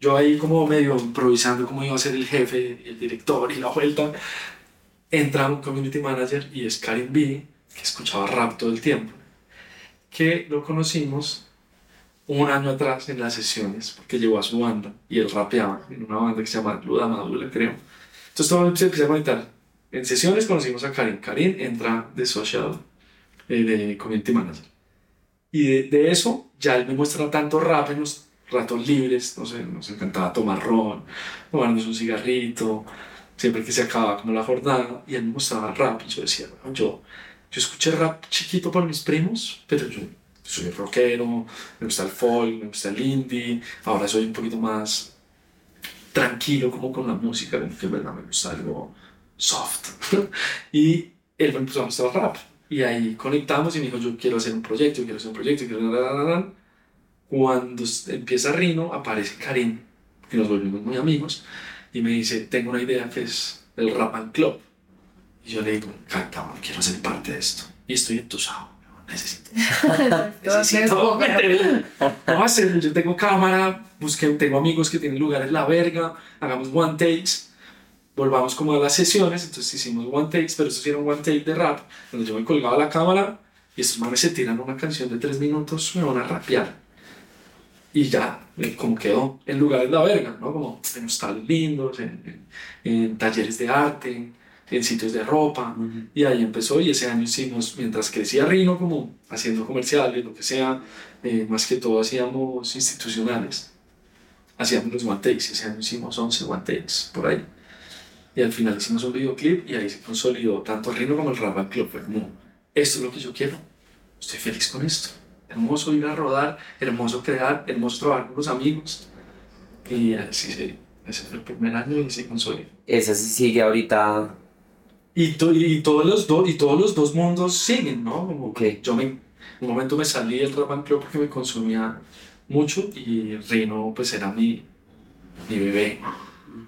Yo ahí como medio improvisando cómo iba a ser el jefe, el director y la vuelta. Entra un community manager y es Karim B, que escuchaba rap todo el tiempo. Que lo conocimos un año atrás en las sesiones, porque llevó a su banda y él rapeaba en una banda que se llama Luda Madula, creo. Entonces todo se empezó a conectar. En sesiones conocimos a Karim. Karim entra de social, eh, de community manager. Y de, eso ya él me muestra tanto rap en los ratos libres, no sé, nos encantaba tomar ron, tomarnos un cigarrito, siempre que se acababa como la jornada, y él me mostraba rap y yo decía, yo, yo escuché rap chiquito por mis primos, pero yo soy rockero, me gusta el folk, me gusta el indie, ahora soy un poquito más tranquilo como con la música, que en verdad me gusta algo soft. y él me empezó a mostrar rap. Y ahí conectamos y me dijo, yo quiero hacer un proyecto, quiero hacer un proyecto, quiero... Cuando empieza Rino, aparece Karim, que nos volvimos muy amigos, y me dice, tengo una idea que es el Rap and Club. Y yo le digo, cabrón, quiero ser parte de esto. Y estoy entusiasmado necesito. necesito ¿Cómo hacer? Yo tengo cámara, busqué, tengo amigos que tienen lugares la verga, hagamos one takes, volvamos como a las sesiones, entonces hicimos one takes, pero eso sí era un one take de rap, donde yo me colgaba la cámara y estos manes se tiran una canción de tres minutos, me van a rapear. Y ya, eh, como quedó en lugares la verga, ¿no? Como en hostales lindos, en, en, en talleres de arte, en sitios de ropa. Y ahí empezó y ese año hicimos, mientras crecía Rino, como haciendo comerciales, lo que sea, eh, más que todo hacíamos institucionales. Hacíamos los one takes, ese año hicimos 11 one takes por ahí. Y al final hicimos un videoclip y ahí se consolidó tanto Rino como el Rap Club. Fue como, esto es lo que yo quiero, estoy feliz con esto. Hermoso ir a rodar, hermoso crear, hermoso trabajar con los amigos. Y así se, ese fue el primer año y se consolidó. Esa sí sigue ahorita y, y, todos los dos, y todos los dos mundos siguen, ¿no? Como que yo me, en un momento me salí del rap club porque me consumía mucho y Rino pues era mi, mi bebé.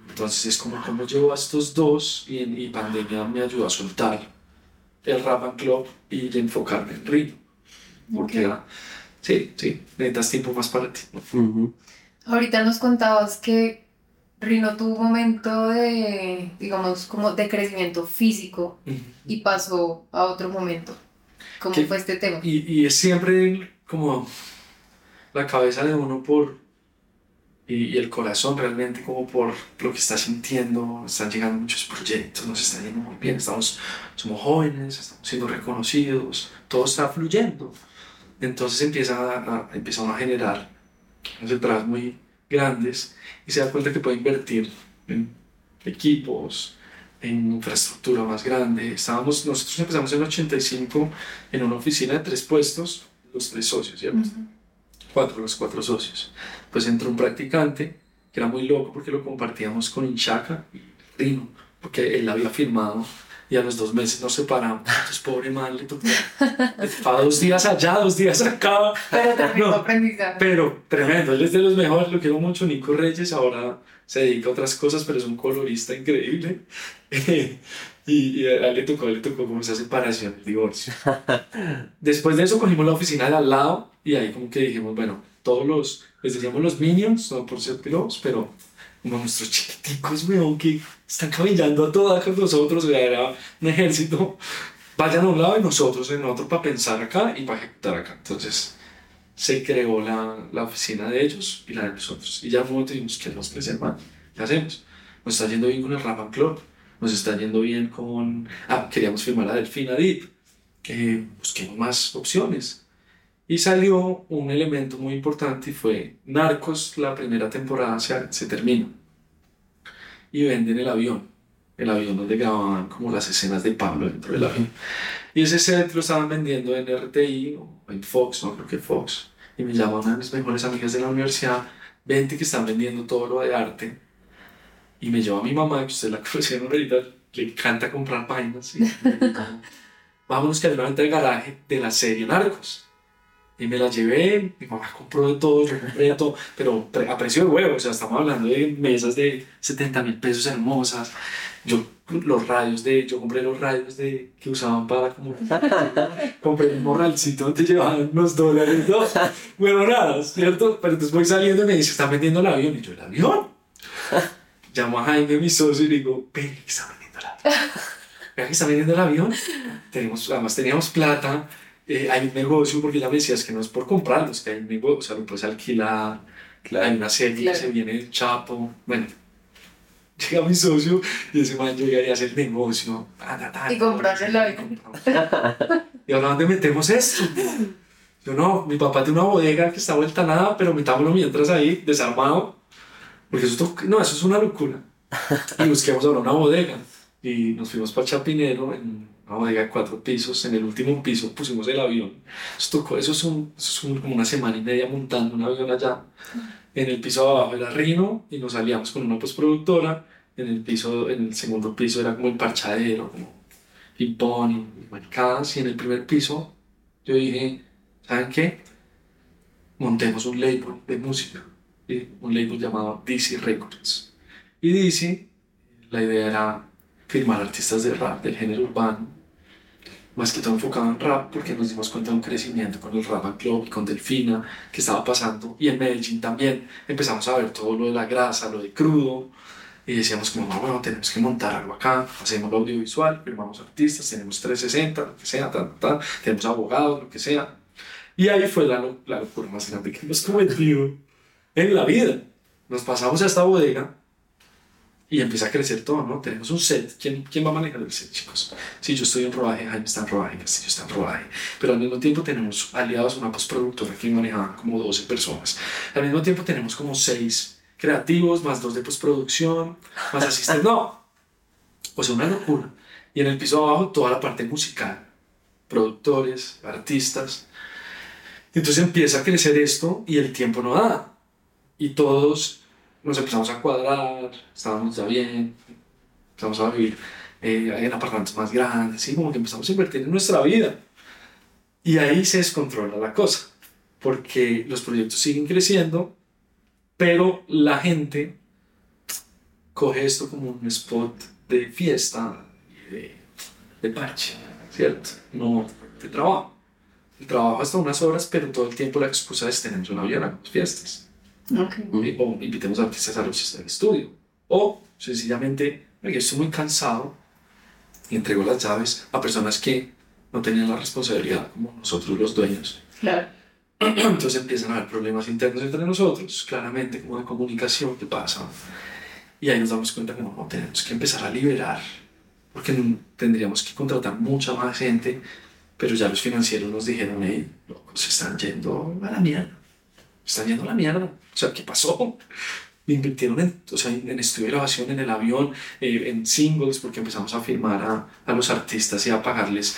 Entonces es como cómo llevo a estos dos y, y pandemia me ayudó a soltar el rap club y enfocarme en Rino. Porque okay. sí, sí, necesitas tiempo más para ti. Ahorita nos contabas que Rino tuvo un momento de, digamos, como de crecimiento físico y pasó a otro momento. ¿Cómo fue este tema? Y, y, es siempre como la cabeza de uno por, y, y, el corazón realmente como por lo que está sintiendo. Están llegando muchos proyectos, nos está yendo muy bien, estamos, somos jóvenes, estamos siendo reconocidos, todo está fluyendo. Entonces empieza a, a, empiezan a generar unas entradas muy grandes y se da cuenta que puede invertir en equipos, en infraestructura más grande. Estábamos, nosotros empezamos en el 85 en una oficina de tres puestos, los tres socios, ¿cierto? Cuatro, los cuatro socios. Pues entró un practicante que era muy loco porque lo compartíamos con Inchaca y Rino, porque él había firmado y a los dos meses nos separamos. Entonces, pobre man, le tocó. Estaba dos días allá, dos días acá. Pero tremendo aprendizaje. Pero tremendo, él es de los mejores, lo quiero mucho. Nico Reyes ahora se dedica a otras cosas, pero es un colorista increíble. y, a él le tocó, le tocó como esa separación, el divorcio. Después de eso cogimos la oficina de al lado y ahí como que dijimos, bueno, todos los, les decíamos los minions, no por ser pilos, pero como nuestros chiquiticos, weón, que están caminando a todas con nosotros, o sea, era un ejército. Vayan a un lado y nosotros en otro para pensar acá y para ejecutar acá. Entonces se creó la, la oficina de ellos y la de nosotros. Y ya fue dijimos que los tres hermanos, ¿qué hacemos? Nos está yendo bien con el Rapan Club, nos está yendo bien con. Ah, queríamos firmar a Delfina Deep, que busquemos más opciones. Y salió un elemento muy importante y fue Narcos, la primera temporada se, se termina. Y venden el avión. El avión donde grababan como las escenas de Pablo dentro del avión. Y ese set lo estaban vendiendo en RTI o en Fox, no creo que Fox. Y me llama una de mis mejores amigas de la universidad, vente que están vendiendo todo lo de arte. Y me lleva a mi mamá, que usted la conocieron ahorita, le encanta comprar vainas. Y vámonos que hay una venta del garaje de la serie Narcos. Y me la llevé, mi mamá compró de todo, yo compré de todo, pero a precio de huevo, o sea, estamos hablando de mesas de 70 mil pesos hermosas. Yo, los radios de, yo compré los radios de, que usaban para como, compré un morralcito donde llevaban los dólares, ¿no? Bueno, nada, ¿cierto? Pero entonces voy saliendo y me dice, ¿están vendiendo el avión? Y yo, ¿el avión? Llamo a Jaime, mi socio, y le digo, ven, que están vendiendo el avión. Vean que están vendiendo el avión. Tenemos, además teníamos plata eh, hay un negocio, porque ya me decías que no es por comprarlos, que hay un negocio, o sea, lo puedes alquilar, hay una serie Claro. que se viene el Chapo, bueno. Llega mi socio y ese man llega y hace el negocio. Y compraron el avión. ¿Y ahora dónde metemos esto? Yo no, mi papá tiene una bodega que está vuelta a nada, pero metámoslo mientras ahí, desarmado. Porque eso, no, eso es una locura. Y busquemos ahora una bodega. Y nos fuimos para Chapinero, en bodega de cuatro pisos. En el último piso pusimos el avión. Eso, tocó, eso es, un, eso es un- como una semana y media montando un avión allá. En el piso abajo era Rino y nos salíamos con una postproductora. En el, piso, en el segundo piso era como el parchadero, como ping-pong y marcadas. Y en el primer piso yo dije, ¿saben qué? Montemos un label de música, ¿sí? un label llamado DC Records. Y DC, la idea era firmar artistas de rap, del género urbano, más que todo enfocado en rap, porque nos dimos cuenta de un crecimiento con el Rap Club y con Delfina que estaba pasando. Y en Medellín también empezamos a ver todo lo de la grasa, lo de crudo. Y decíamos como, no, bueno, tenemos que montar algo acá, hacemos lo audiovisual, firmamos artistas, tenemos 360, lo que sea, ta, ta, ta, tenemos abogados, lo que sea. Y ahí fue la, la locura más grande que hemos cometido en la vida. Nos pasamos a esta bodega y empieza a crecer todo, ¿no? Tenemos un set. ¿Quién, quién va a manejar el set, chicos? Si yo estoy en rodaje, Jaime está en rodaje, Castillo está en rodaje. Pero al mismo tiempo tenemos aliados una postproductora que manejaban como 12 personas. Al mismo tiempo tenemos como 6 creativos, más 2 de postproducción, más asistentes. No. O sea, una locura. Y en el piso abajo toda la parte musical. Productores, artistas. Entonces empieza a crecer esto y el tiempo no da. Y todos nos empezamos a cuadrar, estábamos ya bien, empezamos a vivir eh, en apartamentos más grandes, ¿sí? como que empezamos a invertir en nuestra vida. Y ahí se descontrola la cosa, porque los proyectos siguen creciendo, pero la gente coge esto como un spot de fiesta y de, de parche, ¿cierto? No de trabajo. El trabajo hasta unas horas, pero todo el tiempo la excusa es tenemos una avión, hagamos fiestas Ok. o invitemos artistas a los del estudio. O sencillamente, oye, estoy muy cansado y entrego las llaves a personas que no tenían la responsabilidad como nosotros los dueños. Claro. Entonces empiezan a haber problemas internos entre nosotros, claramente, como de comunicación, ¿qué pasa? Y ahí nos damos cuenta que no, no, tenemos que empezar a liberar, porque tendríamos que contratar mucha más gente, pero ya los financieros nos dijeron, hey, locos, se están yendo a la mierda, están yendo a la mierda. O sea, ¿qué pasó? Me invirtieron en, o sea, en estudio de grabación, en el avión, eh, en singles, porque empezamos a firmar a, a los artistas y a pagarles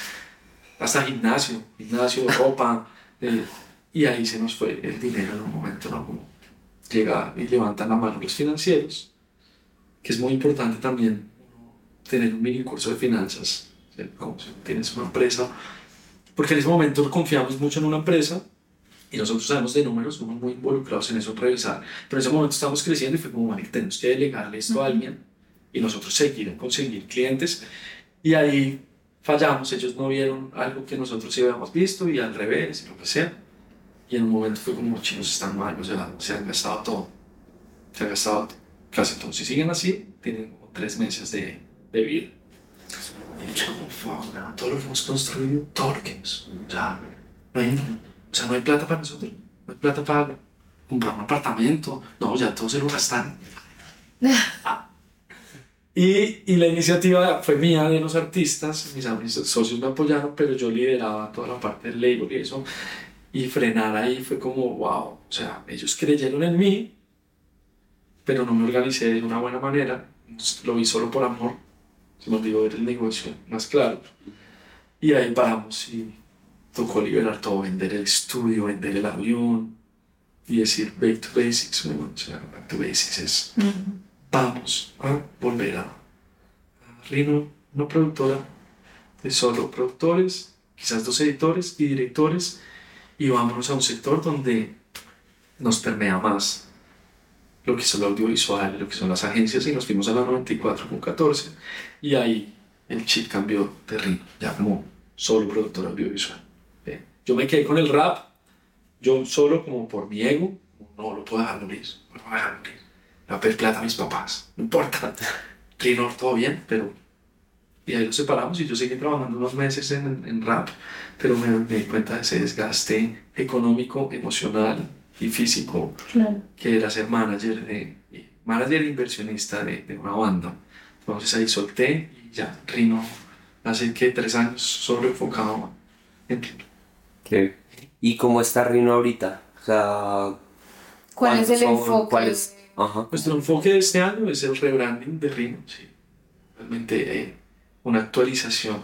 hasta gimnasio, gimnasio, ropa. eh, y ahí se nos fue el dinero en un momento, ¿no? Como llega y levantan la mano los financieros, que es muy importante también tener un mini curso de finanzas, como si tienes una empresa, porque en ese momento confiamos mucho en una empresa y nosotros sabemos de números, somos muy involucrados en eso, revisar, pero en ese momento estamos creciendo y fue como, "Marica, tenemos que delegarle esto a alguien y nosotros seguir conseguir clientes y ahí fallamos, ellos no vieron algo que nosotros sí habíamos visto y al revés, y lo que sea. Y en un momento fue como, chicos, están mal, o sea, se han gastado todo. Se han gastado casi todo. Si siguen así, tienen como tres meses de, de vida. Y yo como, todo lo que hemos construido, todo lo que hemos, o sea, no hay, o sea, no hay plata para nosotros, no hay plata para comprar un apartamento, no, ya todos se lo gastaron. Y, y la iniciativa fue mía de los artistas, mis, mis socios me apoyaron, pero yo lideraba toda la parte del label y eso. Y frenar ahí fue como, wow, o sea, ellos creyeron en mí, pero no me organicé de una buena manera, lo vi solo por amor, se me olvidó ver el negocio más claro. Y ahí paramos y tocó liberar todo, vender el estudio, vender el avión y decir back to basics, o sea, back to basics es vamos a volver a, Rino, una productora de solo productores, quizás dos editores y directores, y vámonos a un sector donde nos permea más lo que es el audiovisual, lo que son las agencias, y nos fuimos a la 94 con 14, y ahí el chip cambió de Rino, ya como solo productor audiovisual. ¿Eh? Yo me quedé con el rap, yo solo como por mi ego, no lo puedo dejar morir, no lo puedo dejar morir le va a pedir plata a mis papás. No importa. Rinor, todo bien, pero y ahí lo separamos y yo seguí trabajando unos meses en, en rap, pero me, me di cuenta de ese desgaste económico, emocional y físico Claro. que era ser manager de manager e inversionista de, de una banda. Entonces ahí solté y ya, Rino, hace que tres años solo enfocado en ¿Qué? ¿Y cómo está Rino ahorita? O sea, ¿Cuál es el ¿cuántos son? enfoque? ¿Cuál es? Ajá. Nuestro enfoque de este año es el rebranding de Rino, sí. Realmente eh, una actualización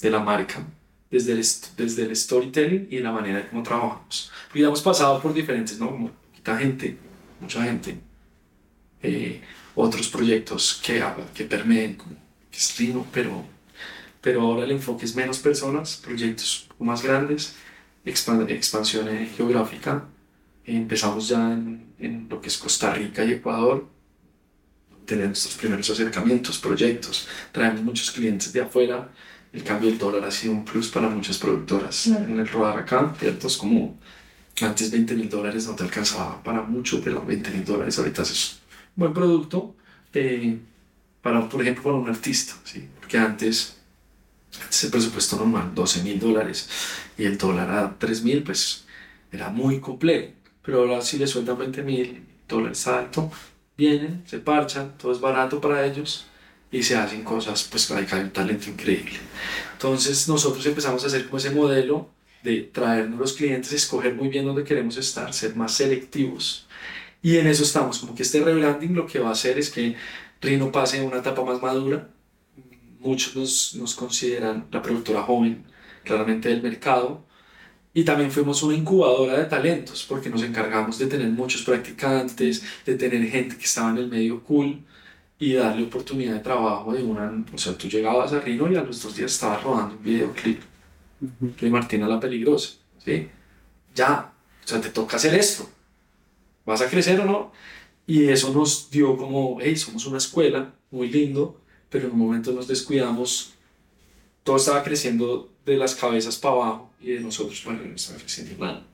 de la marca desde el, desde el storytelling y la manera de cómo trabajamos. Porque ya hemos pasado por diferentes, ¿no? Como poquita gente, mucha gente, eh, otros proyectos que, que permeen, como que es Rino, pero, pero ahora el enfoque es menos personas, proyectos más grandes, expansión eh, geográfica. Empezamos ya en, en lo que es Costa Rica y Ecuador, tener nuestros primeros acercamientos, proyectos, traemos muchos clientes de afuera. El cambio del dólar ha sido un plus para muchas productoras Claro. en el rodar acá, ¿cierto? Es como antes 20 mil dólares no te alcanzaba para mucho, pero 20 mil dólares ahorita es un buen producto eh, para, por ejemplo, para un artista, ¿sí? Porque antes, antes el presupuesto normal, 12 mil dólares, y el dólar a 3 mil, pues era muy complejo. Pero ahora si le sueltan 20 mil dólares alto, vienen, se parchan, todo es barato para ellos y se hacen cosas, pues hay un talento increíble. Entonces nosotros empezamos a hacer como ese modelo de traernos los clientes, escoger muy bien dónde queremos estar, ser más selectivos. Y en eso estamos, como que este rebranding lo que va a hacer es que Rino pase a una etapa más madura. Muchos nos, nos consideran la productora joven, claramente del mercado. Y también fuimos una incubadora de talentos, porque nos encargamos de tener muchos practicantes, de tener gente que estaba en el medio cool y darle oportunidad de trabajo de una... O sea, tú llegabas a Rino y a los dos días estabas rodando un videoclip de Martina la Peligrosa, ¿sí? Ya, o sea, te toca hacer esto. ¿Vas a crecer o no? Y eso nos dio como, hey, somos una escuela, muy lindo, pero en un momento nos descuidamos, todo estaba creciendo de las cabezas para abajo y de nosotros, bueno, no estaba creciendo nada.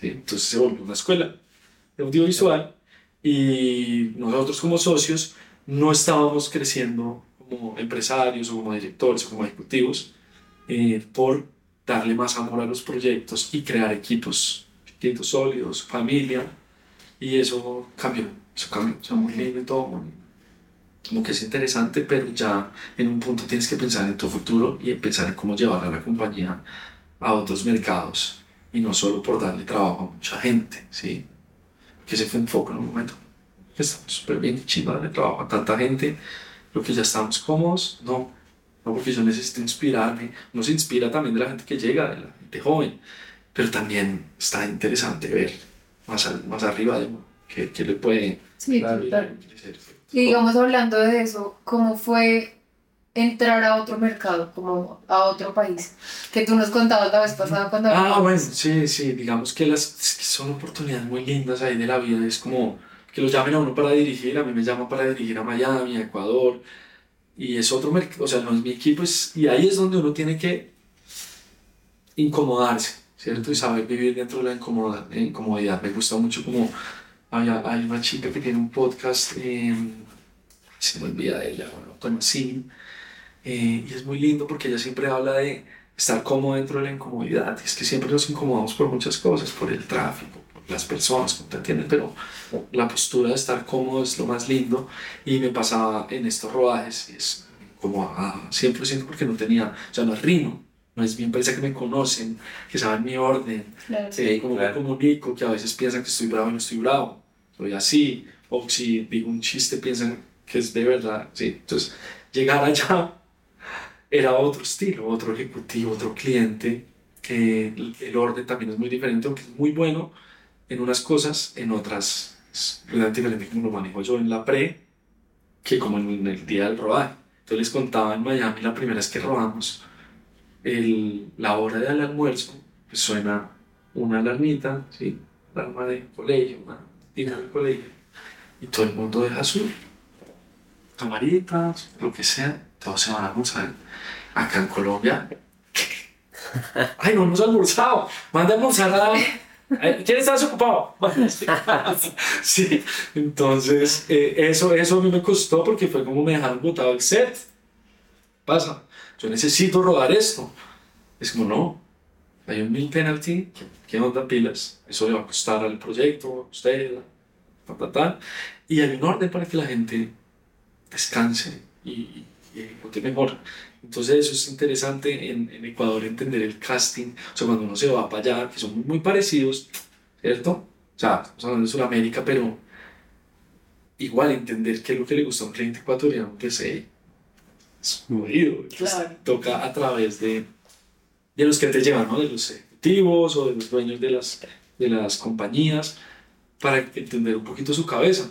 ¿sí? Entonces se volvió una escuela de audiovisual y nosotros como socios no estábamos creciendo como empresarios o como directores o como ejecutivos eh, por darle más amor a los proyectos y crear equipos, equipos sólidos, familia, y eso cambió, eso cambió, o muy lindo y todo, muy- como que es interesante, pero ya en un punto tienes que pensar en tu futuro y pensar en cómo llevar a la compañía a otros mercados y no solo por darle trabajo a mucha gente, ¿sí? Que se fue un foco en un momento. Estamos súper bien, chido darle trabajo a tanta gente, lo que ya estamos cómodos, no, no porque yo necesito inspirarme, uno se inspira también de la gente que llega, de la gente joven, pero también está interesante ver más, al- más arriba de uno, que, que le puede Sí, crecer. Y digamos, hablando de eso, ¿cómo fue entrar a otro mercado, como a otro país? Que tú nos contabas la vez pasada cuando Ah, bueno, sí, sí, digamos que las son oportunidades muy lindas ahí de la vida, es como que lo llamen a uno para dirigir, a mí me llaman para dirigir a Miami, a Ecuador, y es otro mercado, o sea, no es mi equipo, es, y ahí es donde uno tiene que incomodarse, ¿cierto? Y saber vivir dentro de la incomodidad. Me gusta mucho como hay, hay una chica que tiene un podcast, eh, se me olvida de ella, bueno, Tomasini, eh, y es muy lindo porque ella siempre habla de estar cómodo dentro de la incomodidad. Es que siempre nos incomodamos por muchas cosas, por el tráfico, por las personas, como te entienden, pero la postura de estar cómodo es lo más lindo. Y me pasaba en estos rodajes, es como a 100% porque no tenía, o sea, no es rino, no es mi empresa que me conocen, que saben mi orden, Claro. Sí, como claro. me comunico, que a veces piensan que estoy bravo y no estoy bravo. Soy así. O si digo un chiste, piensan que es de verdad. Sí. Entonces, llegar allá era otro estilo, otro ejecutivo, otro cliente. que el, el orden también es muy diferente, aunque es muy bueno en unas cosas, en otras es completamente diferente como lo manejo yo en la pre, que como en el día del rodaje. Entonces les contaba en Miami la primera vez que rodamos, el, la hora del almuerzo, pues suena una alarmita, ¿sí? Alarma de colegio, una tira de colegio. Y todo el mundo deja su camaritas, lo que sea, todos se van a almorzar. Acá en Colombia, ay, no hemos almorzado, manda a almorzar a... Eh, ¿Quién está desocupado? sí, entonces eh, eso, eso a mí me costó porque fue como me dejaron botado el set. pasa? Yo necesito rodar esto. Es como, no, hay un mil penalty, que onda pilas? Eso le va a costar al proyecto, a usted, ta, ta, ta. Y hay un orden para que la gente descanse y, y, mejor. Entonces eso es interesante en, en, Ecuador entender el casting, o sea, cuando uno se va para allá, que son muy parecidos, ¿cierto? O sea, estamos hablando de Sudamérica, pero igual entender qué es lo que le gusta a un cliente ecuatoriano que sé, es muy claro. Toca a través de, de los que te llevan, ¿no? De los ejecutivos o de los dueños de las, de las compañías, para entender un poquito su cabeza.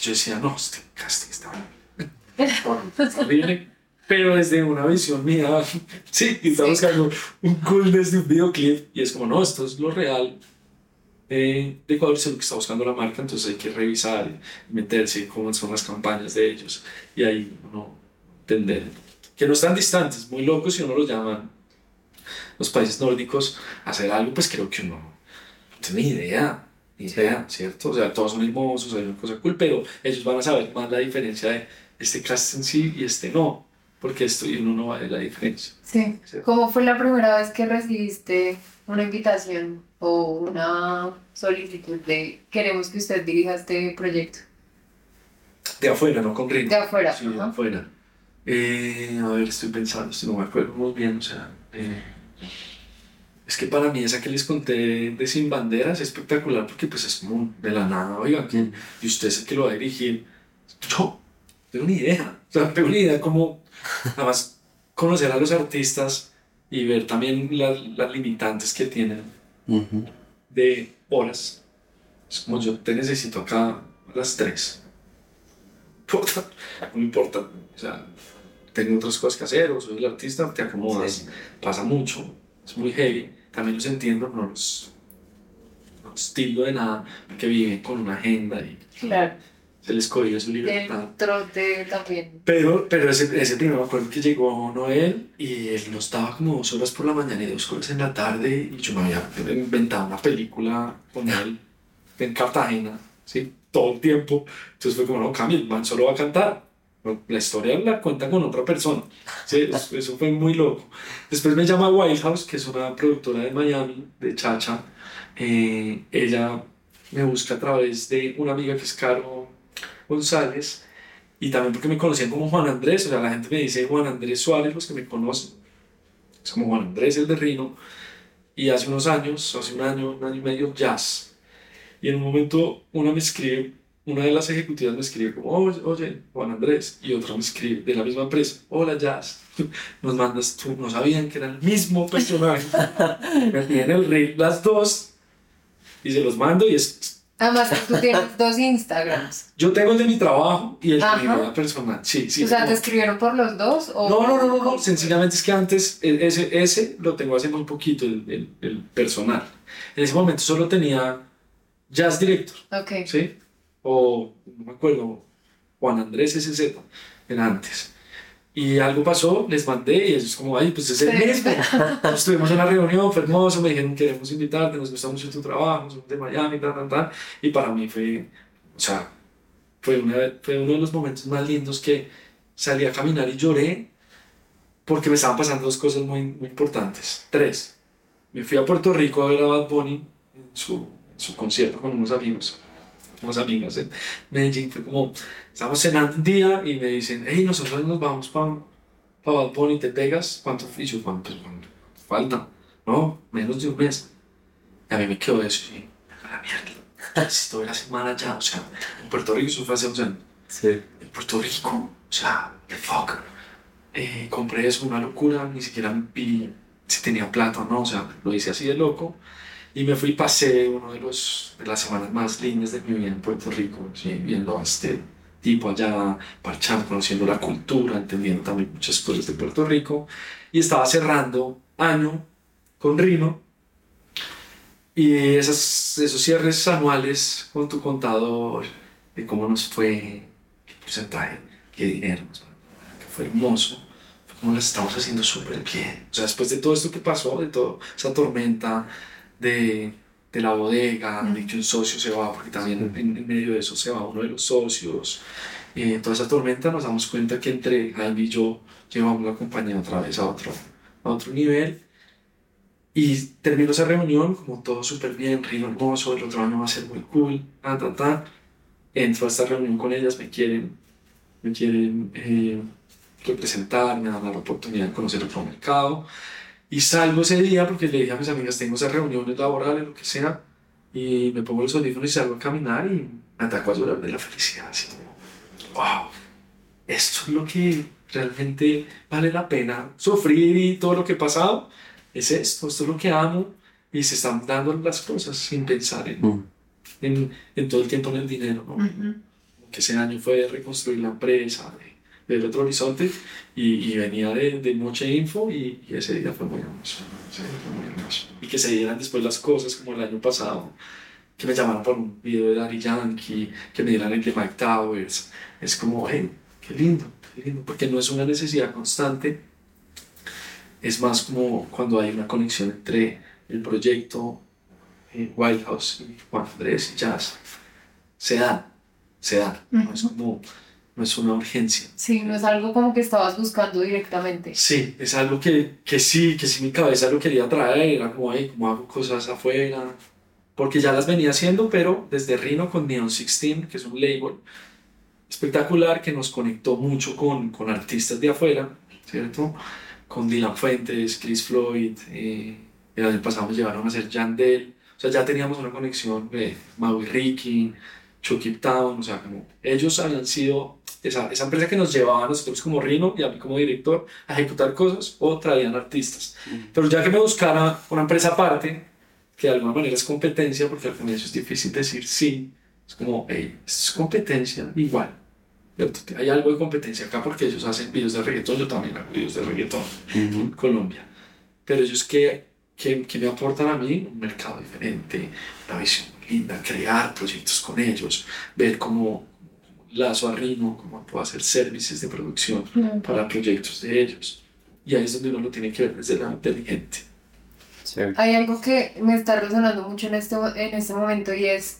Yo decía, no, este casting está horrible. pero desde una visión mía, sí, estamos buscando un cool desde un videoclip y es como, no, esto es lo real de Ecuador, es lo que está buscando la marca, entonces hay que revisar y meterse cómo son las campañas de ellos y ahí uno entender que no están distantes, muy locos si uno los llaman los países nórdicos a hacer algo, pues creo que uno no tiene ni idea, ni idea, ¿cierto? O sea, todos son hermosos, hay una cosa cool, pero ellos van a saber más la diferencia de este cast en sí y este no, porque esto y uno no va a ver la diferencia. Sí. ¿Cómo fue la primera vez que recibiste una invitación o una solicitud de queremos que usted dirija este proyecto? De afuera, no con ritmo. De afuera. Sí, de afuera. Eh, a ver, estoy pensando, si no me acuerdo muy bien, o sea, eh, es que para mí esa que les conté de Sin Banderas es espectacular porque pues es como de la nada, oiga, y usted es el que lo va a dirigir. Yo tengo ni idea, o sea, tengo ni idea cómo, nada más conocer a los artistas y ver también las, las limitantes que tienen de horas. Es como yo te necesito acá a las 3. No importa. O sea, tengo otras cosas que hacer o soy el artista, te acomodas. Pasa mucho. Es muy heavy. También los entiendo, no los, no de nada, que viven con una agenda y claro. se les cogió su libertad. El trote también. Pero, pero ese, ese primer me acuerdo que llegó Noel y él no estaba como dos horas por la mañana y dos horas en la tarde y yo me había inventado una película con él en Cartagena, ¿sí? Todo el tiempo. Entonces fue como, no, Camil, man solo va a cantar. La historia la cuenta con otra persona. Sí, eso, fue muy loco. Después me llama White House, que es una productora de Miami, de Chacha. Eh, ella me busca a través de una amiga que es Caro González y también porque me conocían como Juan Andrés, o sea, la gente me dice Juan Andrés Suárez, los que me conocen, es como Juan Andrés el de Rino, y hace unos años, hace un año, un año y medio, jazz. Y en un momento una me escribe, una de las ejecutivas me escribe como, oye, Juan Andrés, y otra me escribe de la misma empresa, hola Jazz, nos mandas tú, no sabían que era el mismo personaje, me tienen el rey las dos, y se los mando y es Además, tú tienes dos Instagrams. Yo tengo el de mi trabajo y el de mi vida personal. Sí, sí. O sea, ¿te escribieron por los dos? O... No, no, no, no, Sencillamente es que antes ese, ese lo tengo hace muy poquito, el, el, el personal. En ese momento solo tenía Jazz Director. Ok. ¿Sí? O, no me acuerdo, Juan Andrés SZ, era antes. Y algo pasó, les mandé y ellos como, ay, pues es el mismo. Estuvimos en la reunión, fue hermoso, me dijeron, queremos invitarte, nos gusta mucho tu trabajo, somos de Miami, tal, tal, tal. Y para mí fue, o sea, fue, una, fue uno de los momentos más lindos que salí a caminar y lloré porque me estaban pasando dos cosas muy, muy importantes. Tres, me fui a Puerto Rico a ver a Bad Bunny en su, en su concierto con unos amigos unas amigas en Medellín, fue como, estamos cenando un día y me dicen, hey, nosotros nos vamos para pa Bad Bunny, ¿te pegas? ¿Cuánto? Y yo, pues, falta, no, menos de un mes. Y a mí me quedó eso, y la mierda, estoy la semana ya, o sea, en Puerto Rico eso fue hace un Sí. En Puerto Rico, o sea, the fuck. Eh, compré eso, una locura, ni siquiera vi si tenía plata o no, o sea, lo hice así de loco. Y me fui pasé uno de, los, de las semanas más lindas de mi vida en Puerto Rico, viendo a este tipo allá, parchando, conociendo la cultura, entendiendo también muchas cosas de Puerto Rico. Y estaba cerrando año con Rino. Y esas, esos cierres anuales con tu contador, de cómo nos fue, qué porcentaje, qué dinero, que fue hermoso como las estamos haciendo súper bien. O sea, después de todo esto que pasó, de toda esa tormenta, de, de la bodega, de que un socio se va, porque también en, medio de eso se va uno de los socios, en toda esa tormenta nos damos cuenta que entre Jaime y yo llevamos la compañía otra vez a otro, a otro nivel. Y termino esa reunión, como todo súper bien, río hermoso, el otro año va a ser muy cool, ta, ta, ta. Entro a esta reunión con ellas, me quieren, me quieren eh, representar, me dan la oportunidad de conocer otro mercado. Y salgo ese día porque le dije a mis amigas, tengo esas reuniones laborales, lo que sea, y me pongo los audífonos y salgo a caminar y me ataco a llorar de la felicidad. Así como, wow, esto es lo que realmente vale la pena sufrir y todo lo que he pasado es esto, esto es lo que amo y se están dando las cosas sin pensar en, Mm. en, en todo el tiempo en el dinero, ¿no? Que ese año fue de reconstruir la empresa, de, ver otro horizonte y, y venía de, de mucha info y, y ese día fue muy hermoso, ese día fue muy hermoso. Y que se dieran después las cosas como el año pasado, que me llamaran por un video de Daddy Yankee, que me dieran el de Mike Towers, es como, hey, qué lindo, qué lindo, porque no es una necesidad constante, es más como cuando hay una conexión entre el proyecto eh, White House y Juan Andrés y Jazz. Se da, se da, no es como, no es una urgencia. Sí, no es algo como que estabas buscando directamente. Sí, es algo que, que sí, que sí mi cabeza lo quería traer, era como, hey, como hago cosas afuera, porque ya las venía haciendo, pero desde Rino con Neon 16, que es un label espectacular que nos conectó mucho con, con artistas de afuera, ¿cierto? Con Dylan Fuentes, Chris Floyd, eh, el año pasado me llevaron a hacer Yandel, o sea, ya teníamos una conexión de Maui Ricky, Chucky Town, o sea, como ellos habían sido esa, esa empresa que nos llevaba a nosotros como Rino y a mí como director a ejecutar cosas o traían artistas. Pero ya que me buscara una empresa aparte, que de alguna manera es competencia, porque al comienzo es difícil decir sí, es como, hey, es competencia igual. ¿cierto? Hay algo de competencia acá porque ellos hacen videos de reggaetón, yo también hago videos de reggaetón en Colombia. Pero ellos, ¿qué, qué, qué me aportan a mí? Un mercado diferente, una visión linda, crear proyectos con ellos, ver cómo lazo a Rino, cómo puedo hacer servicios de producción para proyectos de ellos. Y ahí es donde uno lo tiene que ver desde la inteligente. Hay algo que me está resonando mucho en este, en este momento y es,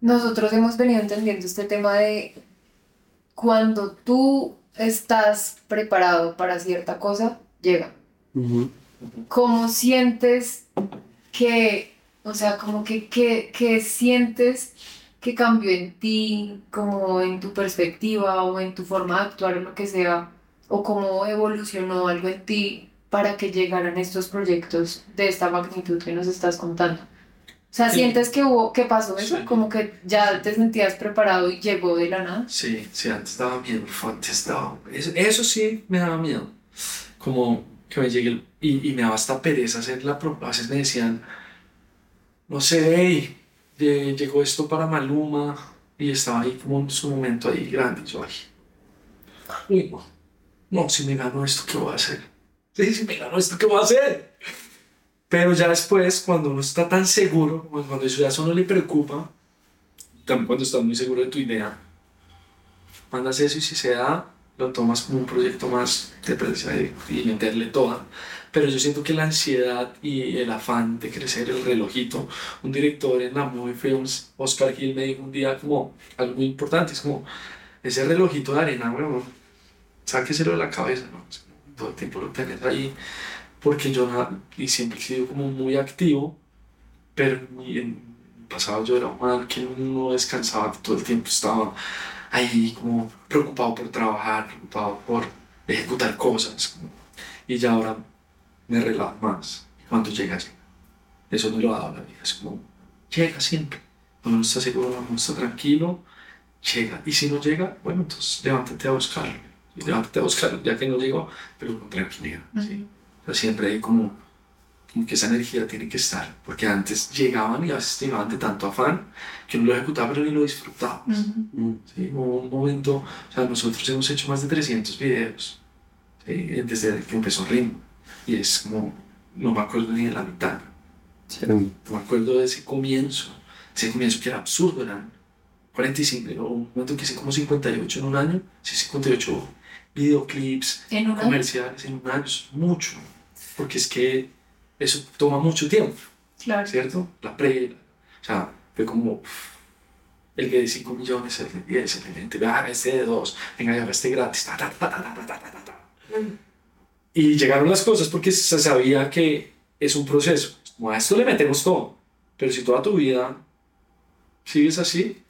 nosotros hemos venido entendiendo este tema de cuando tú estás preparado para cierta cosa, llega. Ujú. ¿Cómo sientes que, o sea, como que, que, que sientes que cambió en ti, como en tu perspectiva o en tu forma de actuar o lo que sea, o cómo evolucionó algo en ti para que llegaran estos proyectos de esta magnitud que nos estás contando? O sea, Sí. ¿sientes que hubo, que pasó eso? Sí. Como que ya te sentías preparado y llegó de la nada. Sí, sí, antes daba miedo, antes daba... Eso, eso sí me daba miedo. Como que me llegue el- y, y me daba hasta pereza hacer la... A veces me decían, no sé, hey, lle- llegó esto para Maluma y estaba ahí como en su momento ahí grande. Yo, ay, uy, no, no, si me gano esto, ¿qué voy a hacer? Sí, si me gano esto, ¿qué voy a hacer? Pero ya después, cuando uno está tan seguro, cuando eso ya eso no le preocupa, también cuando estás muy seguro de tu idea, mandas eso y si se da, lo tomas como un proyecto más de presencia y, meterle toda. Pero yo siento que la ansiedad y el afán de crecer, el relojito, un director en la Movie Films, Oscar Hill, me dijo un día como algo muy importante, es como ese relojito de arena, weón, sáqueselo de la cabeza, ¿no? Todo el tiempo lo tenés ahí, porque yo y siempre he sido como muy activo, pero en el pasado yo era un que no descansaba, todo el tiempo estaba ahí como preocupado por trabajar, preocupado por ejecutar cosas. Y ya ahora me relajo más. Cuando llega. Eso no lo ha dado la vida. Es como, llega siempre. Cuando uno está seguro, cuando uno está tranquilo, llega. Y si no llega, bueno, entonces levántate a buscarlo. Y levántate a buscarlo, ya que no llegó, pero con tranquilidad. ¿sí? O sea, siempre hay como, como que esa energía tiene que estar. Porque antes llegaban y a veces llegaban de tanto afán que uno lo ejecutaba, pero ni lo disfrutaba. Mm. ¿sí? Hubo un momento, o sea, nosotros hemos hecho más de 300 videos ¿sí? desde que empezó Ritmo y es como, no me acuerdo ni de la mitad, Chévere. no me acuerdo de ese comienzo, ese comienzo que era absurdo, eran 45, o un momento que hice como 58 en un año, sí, 58 videoclips, En comerciales en un año, es mucho, porque es que eso toma mucho tiempo. Claro. ¿Cierto? La previa. O sea, fue como el que de 5 millones, el de 10, el de 20, ah, este de 2, venga, ya este gratis. Ta, ta, ta, mm. Y llegaron las cosas porque se sabía que es un proceso. Como a esto le metemos todo. Pero si toda tu vida sigues así,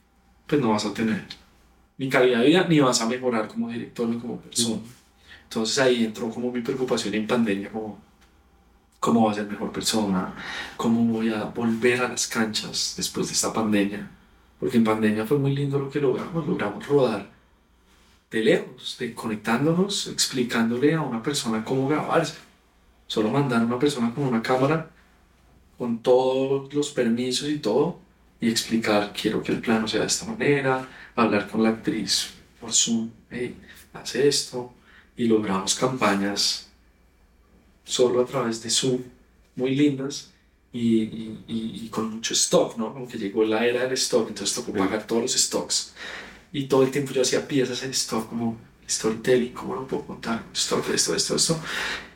pues no vas a tener ni calidad de vida ni vas a mejorar como director ni como persona. Mm. Entonces ahí entró como mi preocupación en pandemia, como cómo voy a ser mejor persona, cómo voy a volver a las canchas después de esta pandemia. Porque en pandemia fue muy lindo lo que logramos, logramos rodar de lejos, de conectándonos, explicándole a una persona cómo grabarse. Solo mandar a una persona con una cámara, con todos los permisos y todo, y explicar, quiero que el plano sea de esta manera, hablar con la actriz por Zoom, hey, hace esto, y logramos campañas solo a través de Zoom, muy lindas, y, y, y, con mucho stock, ¿no? Como que llegó la era del stock, entonces tocó pagar todos los stocks y todo el tiempo yo hacía piezas en stock, como storytelling, cómo lo puedo contar, stock, esto, esto, esto.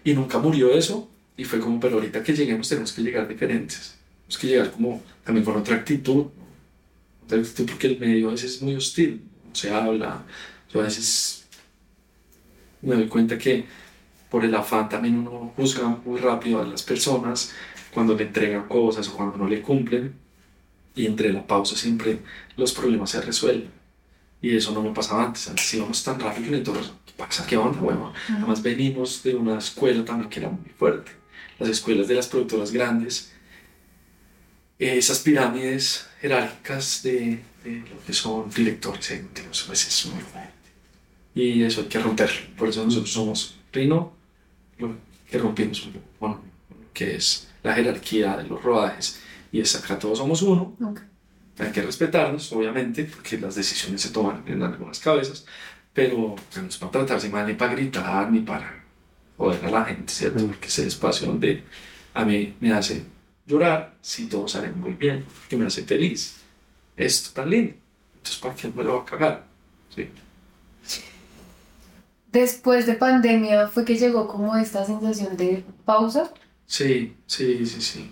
Y nunca murió eso. Y fue como, pero ahorita que lleguemos tenemos que llegar diferentes. Tenemos que llegar como también con otra actitud. Otra actitud porque el medio a veces es muy hostil. No se habla. Yo a veces me doy cuenta que por el afán también uno juzga muy rápido a las personas cuando le entregan cosas o cuando no le cumplen. Y entre la pausa siempre los problemas se resuelven. Y eso no me pasaba antes. Antes íbamos tan rápido y todos, ¿qué pasa? ¿Qué onda, huevo? Además venimos de una escuela también que era muy fuerte. Las escuelas de las productoras grandes. Esas pirámides jerárquicas de, de lo que son directores ejecutivos. Veces es muy fuerte. Y eso hay que romperlo. Por eso nosotros somos Rino, que rompimos bueno, que es la jerarquía de los rodajes. Y es acá todos somos uno. Hay que respetarnos, obviamente, porque las decisiones se toman en algunas cabezas, pero no es para tratarse mal ni para gritar ni para joder a la gente, ¿cierto? Porque ese espacio donde a mí me hace llorar si todo sale muy bien, que me hace feliz. Esto tan lindo. Entonces, ¿para qué me lo va a cagar? Sí. Después de pandemia fue que llegó como esta sensación de pausa. Sí, sí, sí, sí.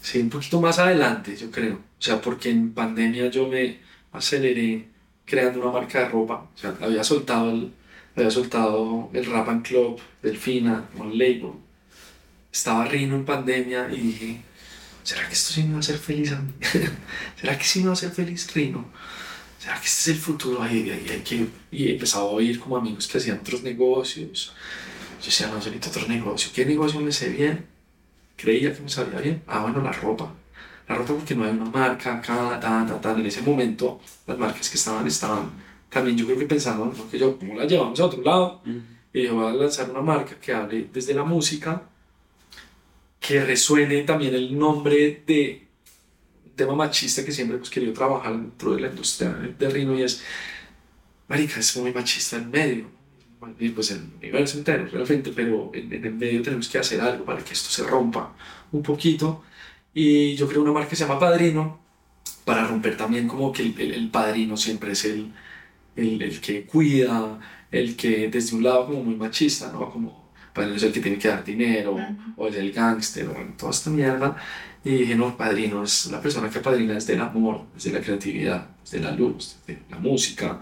Sí, un poquito más adelante, yo creo. O sea, porque en pandemia yo me aceleré creando una marca de ropa. O sea, había soltado el, había soltado el Rap and Club, Delfina, un label. Estaba Rino en pandemia y dije, ¿será que esto sí me va a hacer feliz a mí? ¿Será que sí me va a hacer feliz Rino? ¿Será que este es el futuro? Ahí, ahí, hay que... Y empezaba a oír como amigos que hacían otros negocios. Yo decía, no, yo necesito otro negocio. ¿Qué negocio me sé bien? creía que me sabía bien. Ah, bueno, la ropa. La ropa porque no hay una marca acá, ta, ta, ta. En ese momento, las marcas que estaban, estaban también yo creo que pensando, ¿no? que yo, ¿cómo la llevamos a otro lado? Y yo voy a lanzar una marca que hable desde la música, que resuene también el nombre de tema machista que siempre hemos querido trabajar dentro de la industria de Rino y es, marica, es muy machista en medio pues el universo entero realmente, pero en, el medio tenemos que hacer algo para que esto se rompa un poquito. Y yo creo una marca que se llama Padrino, para romper también como que el, el, padrino siempre es el, el, el, que cuida, el que desde un lado como muy machista, ¿no? Como padrino es el que tiene que dar dinero, o es el gángster, o toda esta mierda. Y dije, no, padrino es la persona que padrina desde el amor, desde la creatividad, desde la luz, desde la música.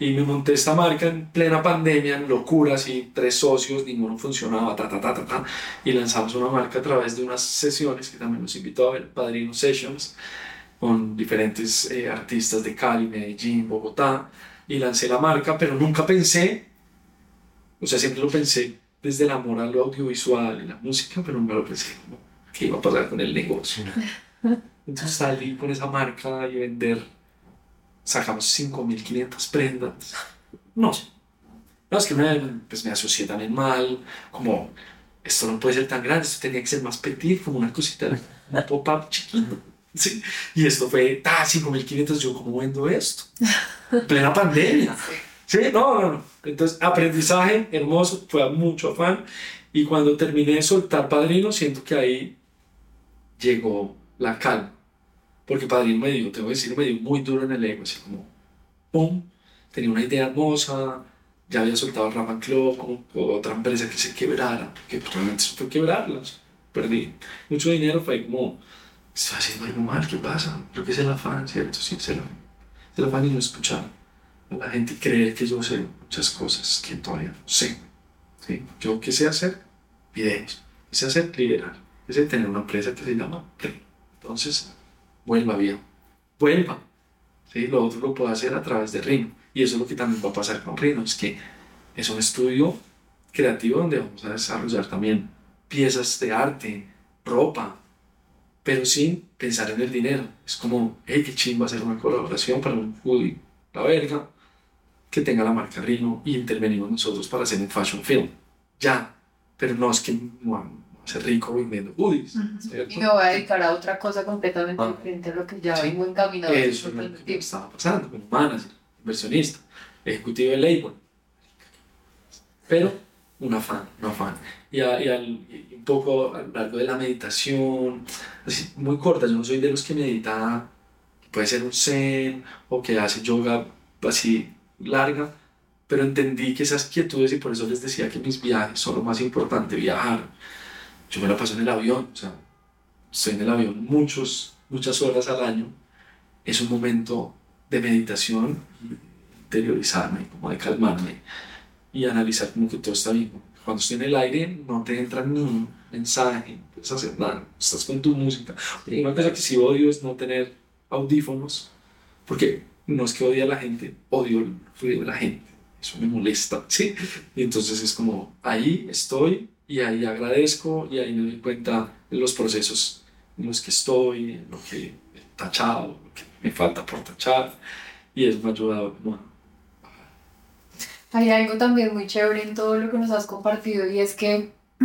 Y me monté esta marca en plena pandemia, en locuras, y tres socios, ninguno funcionaba, ta, ta, ta, ta, ta. Y lanzamos una marca a través de unas sesiones que también nos invitó a ver, Padrino Sessions, con diferentes eh, artistas de Cali, Medellín, Bogotá. Y lancé la marca, pero nunca pensé, o sea, siempre lo pensé desde el amor a lo audiovisual y la música, pero nunca lo pensé qué iba a pasar con el negocio. Entonces salí con esa marca y vender, sacamos 5.500 prendas. No sé. No, es que me, pues me asocié también mal, como esto no puede ser tan grande, esto tenía que ser más petit, como una cosita, un pop-up chiquito. Sí. Y esto fue, ta, 5.500, yo cómo vendo esto. Plena pandemia. Sí, no, no, no. Entonces, aprendizaje hermoso, fue mucho afán. Y cuando terminé de soltar Padrino, siento que ahí llegó la calma. Porque Padrino me dio, tengo que decir, me dio muy duro en el ego, así como, ¡pum! Tenía una idea hermosa, ya había soltado el Raman Club, como otra empresa que se quebrara, que realmente fue quebrarlas. Perdí mucho dinero, fue como, estoy haciendo algo mal, ¿qué pasa? Creo que es el afán, ¿cierto? Sí, es el afán y no escuchar la gente y creer que yo sé muchas cosas que todavía no sé. ¿sí? Yo qué sé hacer videos, qué sé hacer liderar, qué sé tener una empresa que se llama Play. Entonces, vuelva bien, vuelva. ¿sí? Lo otro lo puedo hacer a través de Rino. Y eso es lo que también va a pasar con Rino, es que es un estudio creativo donde vamos a desarrollar también piezas de arte, ropa, pero sin pensar en el dinero. Es como, hey, qué chimba hacer una colaboración para un hoodie, la verga, que tenga la marca Rino y intervenimos nosotros para hacer un fashion film. Ya, pero no es que no a ser rico vendiendo hoodies. Y me voy a dedicar a otra cosa completamente Ah. diferente a lo que ya Sí. vengo encaminado. Eso es lo que tiempo. estaba pasando, como manager, inversionista, ejecutivo de label. Pero un afán, un afán. Y, a- y al- y un poco a lo largo de la meditación, así, muy corta, yo no soy de los que medita, puede ser un zen o que hace yoga así larga, pero entendí que esas quietudes y por eso les decía que mis viajes son lo más importante, viajar. Yo me la paso en el avión, o sea, estoy en el avión muchos, muchas horas al año es un momento de meditación, interiorizarme, como de calmarme y analizar como que todo está bien. Cuando estoy en el aire no te entra ni un mensaje, no puedes hacer nada, estás con tu música. Una cosa que sí odio es no tener audífonos, porque no es que odie a la gente, odio el ruido de la gente, eso me molesta, ¿sí? Y entonces es como, ahí estoy y ahí agradezco y ahí me doy cuenta de los procesos en los que estoy, en lo que he tachado, lo que me falta por tachar y eso me ha ayudado a- Hay algo también muy chévere en todo lo que nos has compartido y es que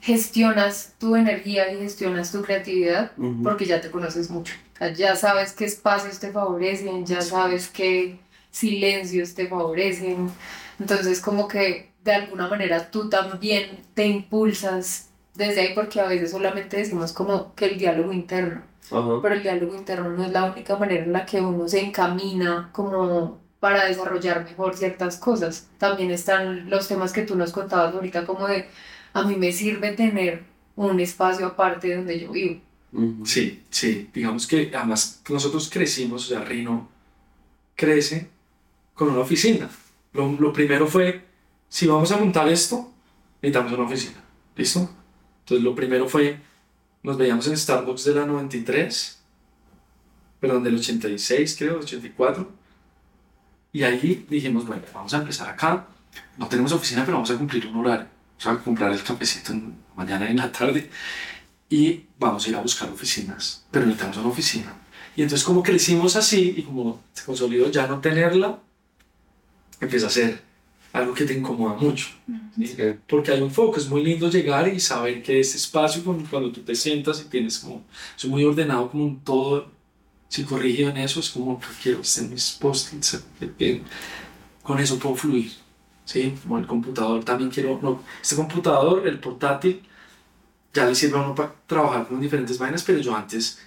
gestionas tu energía y gestionas tu creatividad porque ya te conoces mucho. O sea, ya sabes qué espacios te favorecen, ya sabes qué silencios te favorecen. Entonces, como que de alguna manera tú también te impulsas desde ahí porque a veces solamente decimos como que el diálogo interno Ajá. pero el diálogo interno no es la única manera en la que uno se encamina como para desarrollar mejor ciertas cosas. También están los temas que tú nos contabas ahorita, como de, a mí me sirve tener un espacio aparte donde yo vivo. Sí, sí, digamos que además nosotros crecimos, o sea, Rino crece con una oficina. Lo, lo primero fue, si vamos a montar esto, necesitamos una oficina, ¿listo? Entonces lo primero fue, nos veíamos en Starbucks de la 93, perdón, del 86 creo, 84, y ahí dijimos, bueno, vamos a empezar acá, no tenemos oficina, pero vamos a cumplir un horario, vamos a comprar el cafecito en mañana en la tarde, y vamos a ir a buscar oficinas, pero necesitamos una oficina. Y entonces como crecimos así y como se consolidó ya no tenerla, empieza a ser algo que te incomoda mucho. ¿sí? Sí. Porque hay un foco, es muy lindo llegar y saber que ese espacio cuando, tú te sientas y tienes como, es muy ordenado como un todo, si corrigido en eso, es como que quiero hacer mis post-its, con eso puedo fluir. ¿sí? Como el computador también quiero, no, este computador, el portátil, ya le sirve a uno para trabajar con diferentes vainas, pero yo antes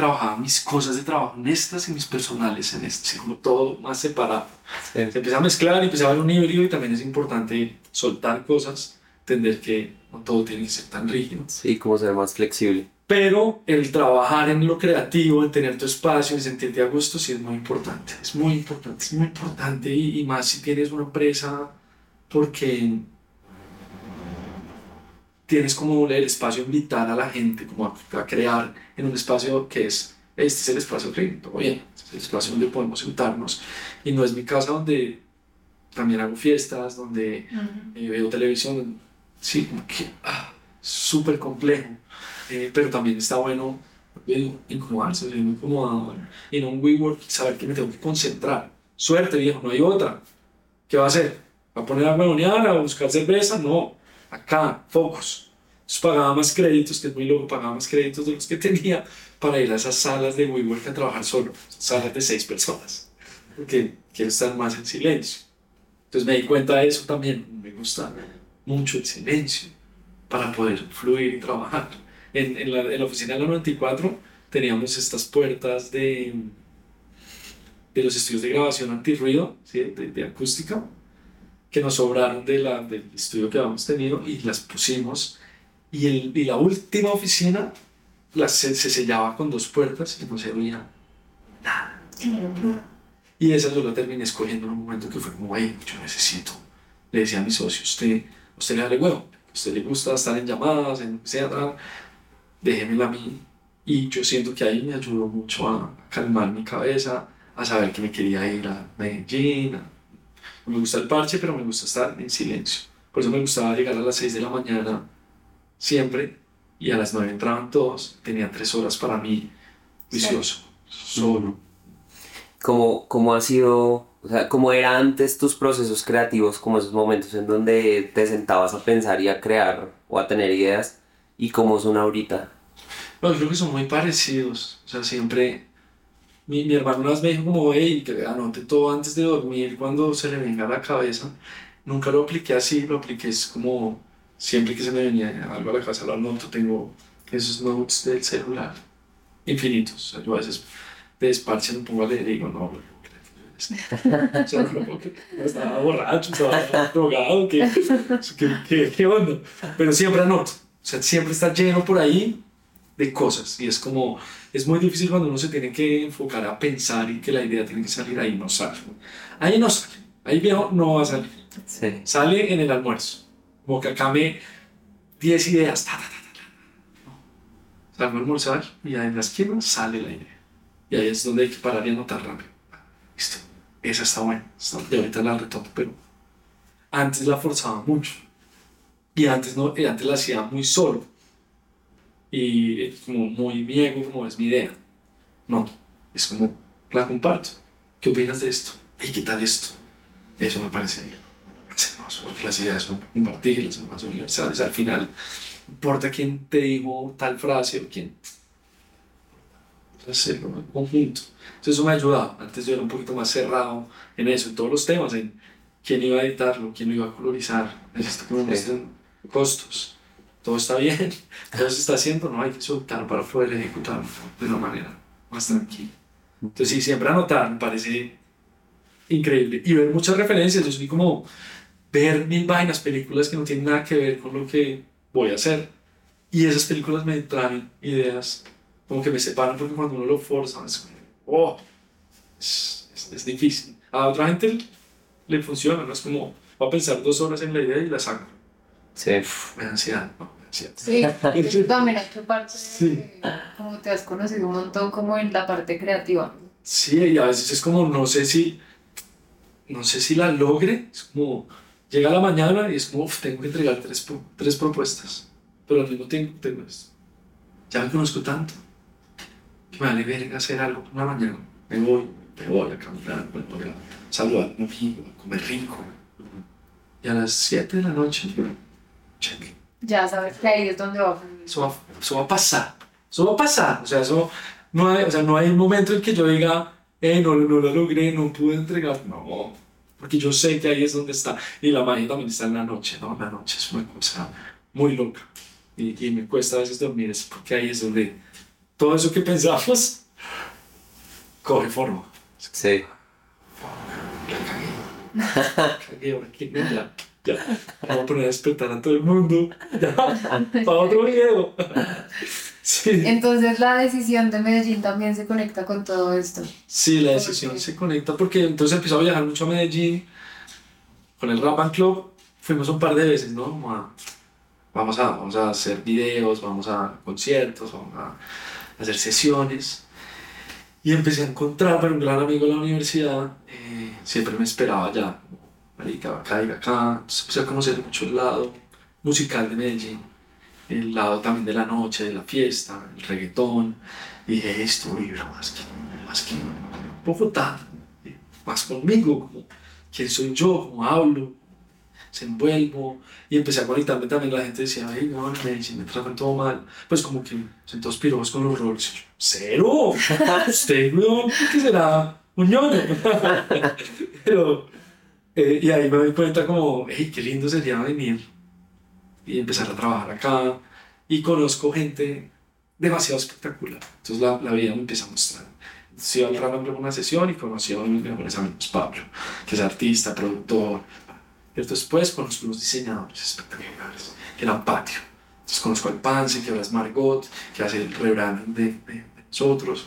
trabajaba mis cosas de trabajo en estas y mis personales en este, como todo más separado. Se empieza a mezclar y empieza a haber un híbrido y también es importante soltar cosas, entender que no todo tiene que ser tan rígido. Sí, como ser más flexible. Pero el trabajar en lo creativo, en tener tu espacio, en sentirte a gusto, sí es muy importante. Es muy importante, es muy importante y, y más si tienes una empresa porque tienes como el espacio de invitar a la gente como a, a crear en un espacio que es, este es el espacio que todo bien, este es el espacio donde podemos sentarnos y no es mi casa donde también hago fiestas, donde eh, veo televisión, sí, como que ah, súper complejo, Eh, pero también está bueno eh, incomodarse, es muy incómodo en un WeWork saber que me tengo que concentrar. Suerte, viejo, no hay otra. ¿Qué va a hacer? ¿Va a poner a huevonear, a buscar cerveza? No, acá, focus. Entonces pagaba más créditos, que es muy loco, pagaba más créditos de los que tenía para ir a esas salas de WeWork a trabajar solo, salas de seis personas, porque quiero estar más en silencio. Entonces me di cuenta de eso también, me gusta mucho el silencio para poder fluir y trabajar. En, en, la, en la oficina de la 94 teníamos estas puertas de, de los estudios de grabación antirruido, ¿sí? de, de acústica, que nos sobraron de la, del estudio que habíamos tenido y las pusimos. Y, el, y la última oficina la, se, se sellaba con dos puertas y no se oía nada. Y esa yo la terminé escogiendo en un momento que fue como, hey, yo necesito. Le decía a mi socio, usted, usted le da huevo, a usted le gusta estar en llamadas, en etc. Déjemela a mí. Y yo siento que ahí me ayudó mucho a calmar mi cabeza, a saber que me quería ir a Medellín. Me gusta el parche, pero me gusta estar en silencio. Por eso me gustaba llegar a las 6 de la mañana siempre y a las 9 entraban todos. Tenía 3 horas para mí, vicioso, solo. ¿Cómo, ¿Cómo ha sido, o sea, cómo era antes tus procesos creativos, como esos momentos en donde te sentabas a pensar y a crear o a tener ideas, y cómo son ahorita? Bueno, creo que son muy parecidos. O sea, siempre. Mi, mi hermano una vez me dijo, como, hey, que anote todo antes de dormir cuando se le venga a la cabeza. Nunca lo apliqué así, lo apliqué es como. Siempre que se me venía algo a la cabeza, lo anoto. Tengo esos notes del celular infinitos. O sea, yo a veces de desparche me pongo a leer y digo, no, estaba borracho, estaba drogado, ¿qué, qué, qué, qué onda? Pero siempre anoto. O sea, siempre está lleno por ahí de cosas. Y es como, es muy difícil cuando uno se tiene que enfocar a pensar y que la idea tiene que salir ahí, no sale. Ahí no sale. Ahí viejo no va a salir. Sí. Sale en el almuerzo. Como que acá me 10 ideas. Ta, ta, ta, ta, ta. Salgo a almorzar y ahí en la esquina sale la idea. Y ahí es donde hay que parar y anotar rápido. Listo. Esa está buena. Está, y ahorita la retomo, pero antes la forzaba mucho. Y antes, no, y antes la hacía muy solo. Y es como muy ego, como es mi idea. No, es como la comparto. ¿Qué opinas de esto? ¿Y qué tal esto? Eso me parece bien. Porque las ideas son compartibles, son más universales. Al final, no importa quién te dijo tal frase o quién. Hacerlo en conjunto. Entonces, eso me ha ayudado. Antes yo era un poquito más cerrado en eso, en todos los temas, en quién iba a editarlo, quién lo iba a colorizar. Necesito que me muestren costos. Todo está bien, todo se está haciendo, no hay que soltar para poder ejecutarlo de una manera más tranquila. Entonces, sí, siempre anotar me parece increíble. Y ver muchas referencias, yo soy como ver mil vainas, películas que no tienen nada que ver con lo que voy a hacer. Y esas películas me traen ideas, como que me separan, porque cuando uno lo forza, es oh, es, es, es difícil. A otra gente le funciona, no es como, va a pensar dos horas en la idea y la saco. Sí. Me da ansiedad, no, me da ansiedad. Sí, también a tu parte, Sí. como te has conocido un montón como en la parte creativa. Sí, y a veces es como, no sé si, no sé si la logre, es como, llega la mañana y es como, "Uf, tengo que entregar tres, tres propuestas, pero al mismo tiempo tengo esto. Ya me conozco tanto, que me vale verga hacer algo por la mañana. Me voy, me voy a caminar, me voy a saludar a un amigo, a comer rico. Y a las 7 de la noche. Ya sabes que ahí es donde va. Eso va, eso va a pasar. Eso va a pasar. O sea, eso no hay, o sea, no hay un momento en que yo diga, eh, no, no lo logré, no pude entregar. No, porque yo sé que ahí es donde está. Y la magia también está en la noche, ¿no? La noche es una cosa muy loca. Y, y me cuesta a veces dormir, es porque ahí es donde todo eso que pensamos coge forma. Sí. La cagué. Cagué, ahora qué ya. Vamos a poner a despertar a todo el mundo. Ya, para otro video. Sí. Entonces la decisión de Medellín también se conecta con todo esto. Sí, la decisión se conecta porque entonces empezó a viajar mucho a Medellín con el Rap Band Club. Fuimos un par de veces, ¿no? Vamos, a, vamos a hacer videos, vamos a conciertos, vamos a hacer sesiones. Y empecé a encontrar, bueno, un gran amigo de la universidad, eh, siempre me esperaba ya, marica, acá. Entonces empecé a conocer mucho el lado musical de Medellín, el lado también de la noche, de la fiesta, el reggaetón. Y dije, esto vibra más que, más que Bogotá, más conmigo, como quién soy yo, cómo hablo, se envuelvo. Y empecé a conectarme también, la gente decía, ay, no, Medellín me tratan todo mal. Pues como que son todos pirojos con los roles. Y yo, Cero, usted, weón, ¿qué será? Un ñoño. Pero, eh, y ahí me doy cuenta como, hey, qué lindo sería venir y empezar a trabajar acá. Y conozco gente demasiado espectacular. Entonces la, la vida me empieza a mostrar. Entonces al Club a una sesión y conocí a uno de mis amigos, Pablo, que es artista, productor. Y después conozco unos diseñadores espectaculares, que eran Patio. Entonces conozco al Pance, que ahora es Margot, que hace el rebranding de, de- de nosotros.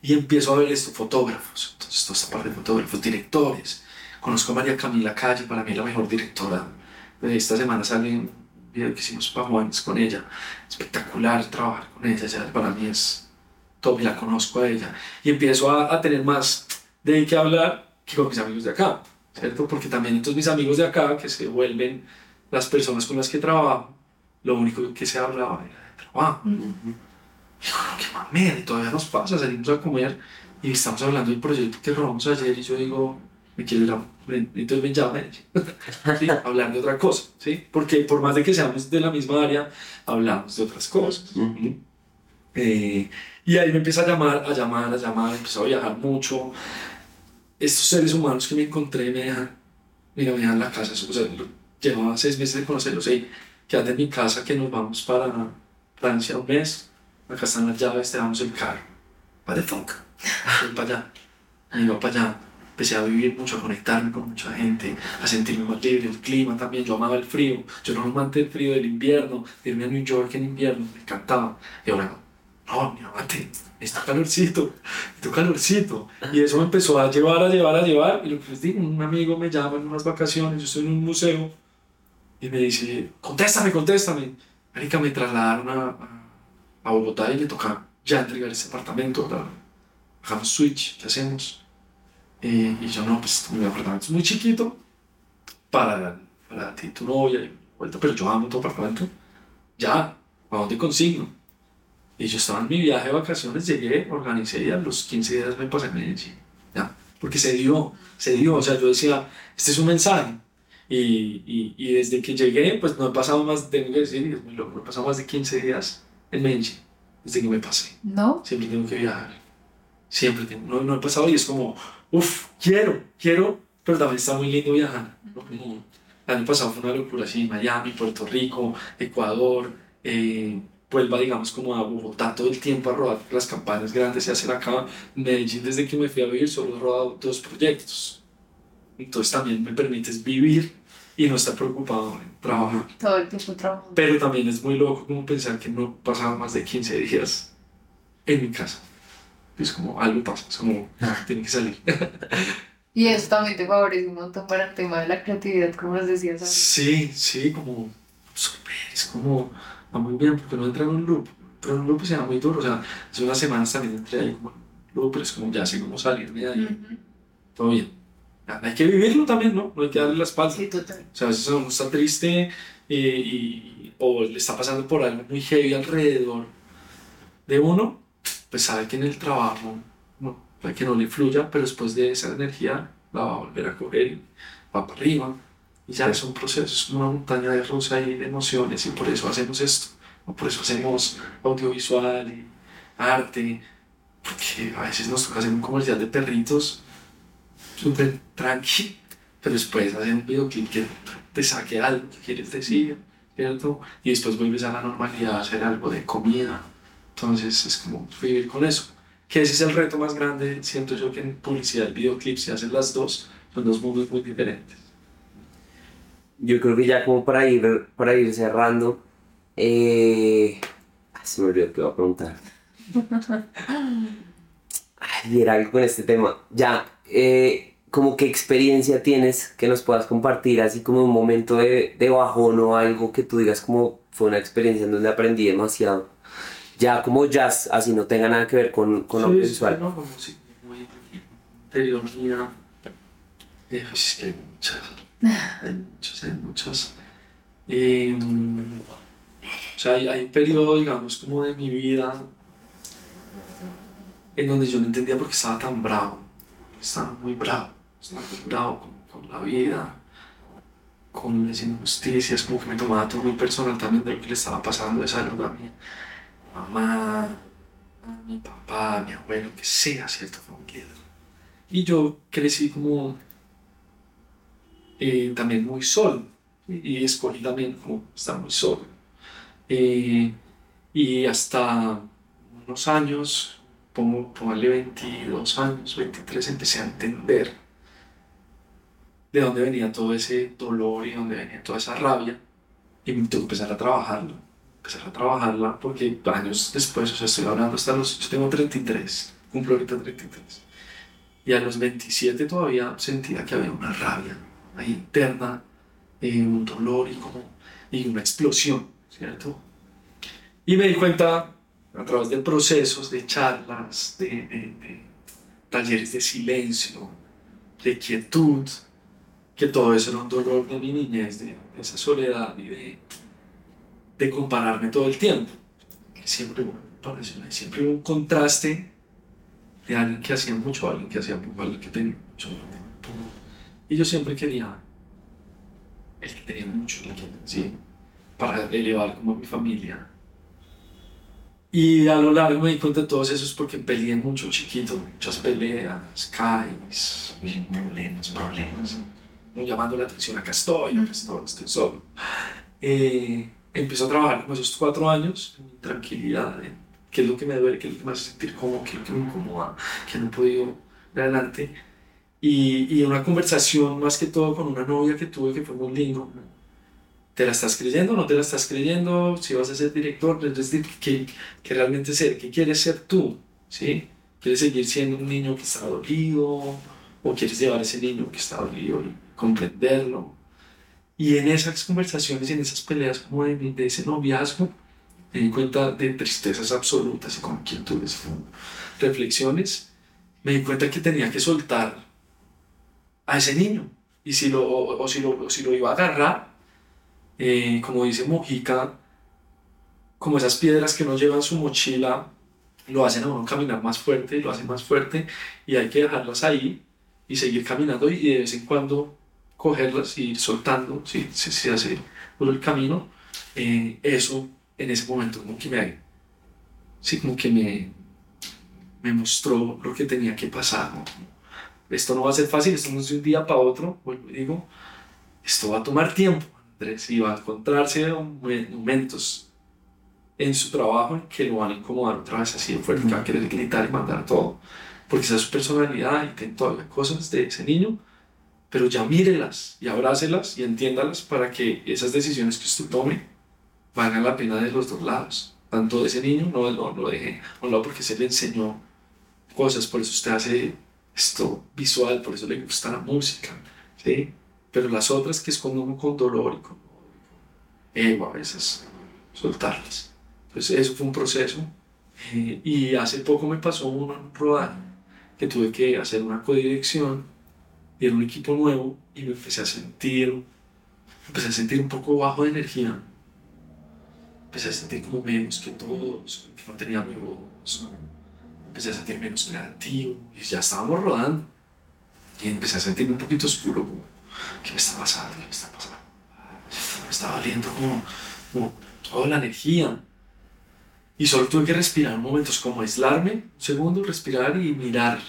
Y empiezo a ver estos fotógrafos, entonces toda esta parte de fotógrafos, directores. Conozco a María Camila Calle, para mí la mejor directora. Esta semana sale un video que hicimos para Juanes con ella. Espectacular trabajar con ella, ya para mí es top y la conozco a ella. Y empiezo a, a tener más de qué hablar que con mis amigos de acá, ¿cierto? Porque también entonces mis amigos de acá, que se vuelven las personas con las que trabajo, lo único que se hablaba era de trabajo. Y bueno, qué mamera, y todavía nos pasa, salimos a comer y estamos hablando del proyecto que robamos ayer y yo digo, me quiero ir a... ven- Entonces ven ya, ven. ¿Sí? Hablar de otra cosa, ¿sí? Porque por más de que seamos de la misma área, hablamos de otras cosas. Ujú. Eh, y ahí me empieza a llamar, a llamar, a llamar, empiezo a viajar mucho. Estos seres humanos que me encontré me dejan, mira, me dejan la casa. O sea, llevaba seis meses de conocerlos y quedan en mi casa que nos vamos para Francia un mes. Acá están las llaves, te damos el carro. What the fuck? Voy para allá. Me iba para allá. Empecé a vivir mucho, a conectarme con mucha gente, a sentirme más libre, el clima también. Yo amaba el frío. Yo no amante del frío del invierno, irme a New York en invierno, me encantaba. Y ahora, no, mi amante, necesito calorcito, necesito calorcito. Y eso me empezó a llevar, a llevar, a llevar. Y lo que les digo, un amigo me llama en unas vacaciones, yo estoy en un museo, y me dice, contéstame, contéstame. Marica, me trasladaron a, a, a Bogotá y me toca ya entregar ese apartamento. Bajamos switch, ¿qué hacemos? Eh, y yo, no, pues mi apartamento es muy chiquito para, para ti, tu novia, y vuelta, pero yo amo tu apartamento. Ya, ¿a dónde consigno? Y yo estaba en mi viaje de vacaciones, llegué, organicé y a los 15 días me pasé a Medellín. Ya, porque se dio, se dio. O sea, yo decía, este es un mensaje. Y, y, y desde que llegué, pues no he pasado más, tengo que decir, no he pasado más de 15 días en Medellín, desde que me pasé. ¿No? Siempre tengo que viajar. Siempre tengo. No, no he pasado y es como, uff, quiero, quiero, pero también está muy lindo viajar. ¿no? Como el año pasado fue una locura así, Miami, Puerto Rico, Ecuador, eh, vuelva, digamos, como a Bogotá todo el tiempo a rodar las campañas grandes y hacer acá. Medellín, desde que me fui a vivir, solo he rodado dos proyectos. Entonces también me permites vivir y no estar preocupado en trabajar. Todo el tiempo trabajo. Pero también es muy loco como pensar que no pasaba más de 15 días en mi casa. Es como algo pasa, es como tiene que salir. Y eso también te favorece un montón para el tema de la creatividad, como nos decías antes. Sí, sí, como súper, es como va muy bien porque no entra en un loop. Pero un loop se llama muy duro, o sea, hace unas semanas también entré ahí como en loop, pero es como ya sé cómo salirme de ahí. Ujú. Todo bien. Hay que vivirlo también, ¿no? No hay que darle la espalda. Sí, total. O sea, a veces uno está triste y, y- o le está pasando por algo muy heavy alrededor de uno, pues sabe que en el trabajo no, puede que no le fluya, pero después de esa energía la va a volver a coger y va para arriba. Y ya es un proceso, es una montaña de rosa y de emociones y por eso hacemos esto, o por eso hacemos audiovisual y arte, porque a veces nos toca hacer un comercial de perritos súper tranqui, pero después hacer un videoclip que te saque algo que quieres decir, ¿cierto? Y después vuelves a la normalidad a hacer algo de comida. Entonces es como vivir con eso. Que ese es el reto más grande, siento yo que en publicidad y videoclip se hacen las dos, son dos mundos muy diferentes. Yo creo que ya como para ir, para ir cerrando, eh... se me olvidó que iba a preguntar. Ay, era algo con este tema. Ya, eh, como qué experiencia tienes que nos puedas compartir, así como un momento de, de bajón o algo que tú digas como fue una experiencia en donde aprendí demasiado. Ya como jazz, así no tenga nada que ver con, con lo Sí, visual. sí, no, como si muy interior mía. Eh, es que hay muchas, hay muchas, hay muchas. Eh, o sea, hay, hay un periodo, digamos, como de mi vida en donde yo no entendía por qué estaba tan bravo. Estaba muy bravo, estaba muy bravo con, con la vida, con las injusticias, como que me tomaba todo muy personal también de lo que le estaba pasando de salud a mi mamá, a mi papá, a mi abuelo, que sea cierta familia. Y yo crecí como eh, también muy solo y, escogí también como estar muy solo. Eh, y hasta unos años, pongo, póngale 22 años, 23, empecé a entender de dónde venía todo ese dolor y dónde venía toda esa rabia. Y me tuve que empezar a trabajarlo empezar a trabajarla porque años después, o sea, estoy hablando hasta los, yo tengo 33, cumplo ahorita 33. Y a los 27 todavía sentía que había una rabia ahí interna, eh, un dolor y, como, y una explosión, ¿cierto? Y me di cuenta a través de procesos, de charlas, de, de- de talleres de silencio, de quietud, que todo eso era un dolor de mi niñez, de, esa soledad y de, de compararme todo el tiempo. Siempre hubo siempre hubo un contraste de alguien que hacía mucho alguien que hacía poco, alguien que tenía mucho. Y yo siempre quería el que tenía mucho, el que, sí, para elevar como a mi familia. Y a lo largo me di cuenta de todos esos porque peleé mucho chiquito, muchas peleas, caes, problemas, problemas. No llamando la atención, acá estoy, acá estoy, estoy solo. Eh, empecé a trabajar como esos cuatro años, en tranquilidad, en qué es lo que me duele, qué es lo que me hace sentir cómodo, qué es lo que me incomoda, que no he podido ir adelante. Y, y una conversación más que todo con una novia que tuve que fue muy lindo. ¿Te la estás creyendo o no te la estás creyendo? Si vas a ser director, es decir, ¿qué, qué realmente ser? ¿Qué quieres ser tú? ¿Sí? ¿Quieres seguir siendo un niño que está dolido? ¿O quieres llevar a ese niño que está dolido y comprenderlo? Y en esas conversaciones en esas peleas como de, de ese noviazgo, me di cuenta de tristezas absolutas y como quietudes, como reflexiones. Me di cuenta que tenía que soltar a ese niño. Y si lo, o, o si lo, o si lo iba a agarrar, eh, como dice Mojica, como esas piedras que uno lleva en su mochila, lo hacen a uno caminar más fuerte, lo hacen más fuerte, y hay que dejarlas ahí y seguir caminando y de vez en cuando cogerlas y ir soltando, si se si, hace duro el camino, eh, eso en ese momento como que me, sí, como que me, me mostró lo que tenía que pasar. ¿no? Esto no va a ser fácil, esto no es de un día para otro, vuelvo y digo, esto va a tomar tiempo, Andrés, y va a encontrarse momen- momentos en su trabajo en que lo van a incomodar otra vez así de fuerte, que va a querer gritar y mandar todo, porque esa es su personalidad y tiene todavía cosas de ese niño, pero ya mírelas y abrácelas y entiéndalas para que esas decisiones que usted tome valgan la pena de los dos lados. Tanto de ese niño, no, no lo deje a un lado porque se le enseñó cosas, por eso usted hace esto visual, por eso le gusta la música, ¿sí? Pero las otras que esconden con dolor y con ego a veces, soltarlas. Entonces eso fue un proceso. eh, y hace poco me pasó un rodaje que tuve que hacer una codirección era un equipo nuevo y me empecé a sentir, empecé a sentir un poco bajo de energía. Empecé a sentir como menos que todos, que no tenía. ¿no? Empecé a sentir menos creativo y ya estábamos rodando. Y empecé a sentirme un poquito oscuro, ¿qué me está pasando? ¿Qué me está pasando? Me estaba valiendo como, como toda la energía. Y solo tuve que respirar momentos como aislarme, un segundo, respirar y mirar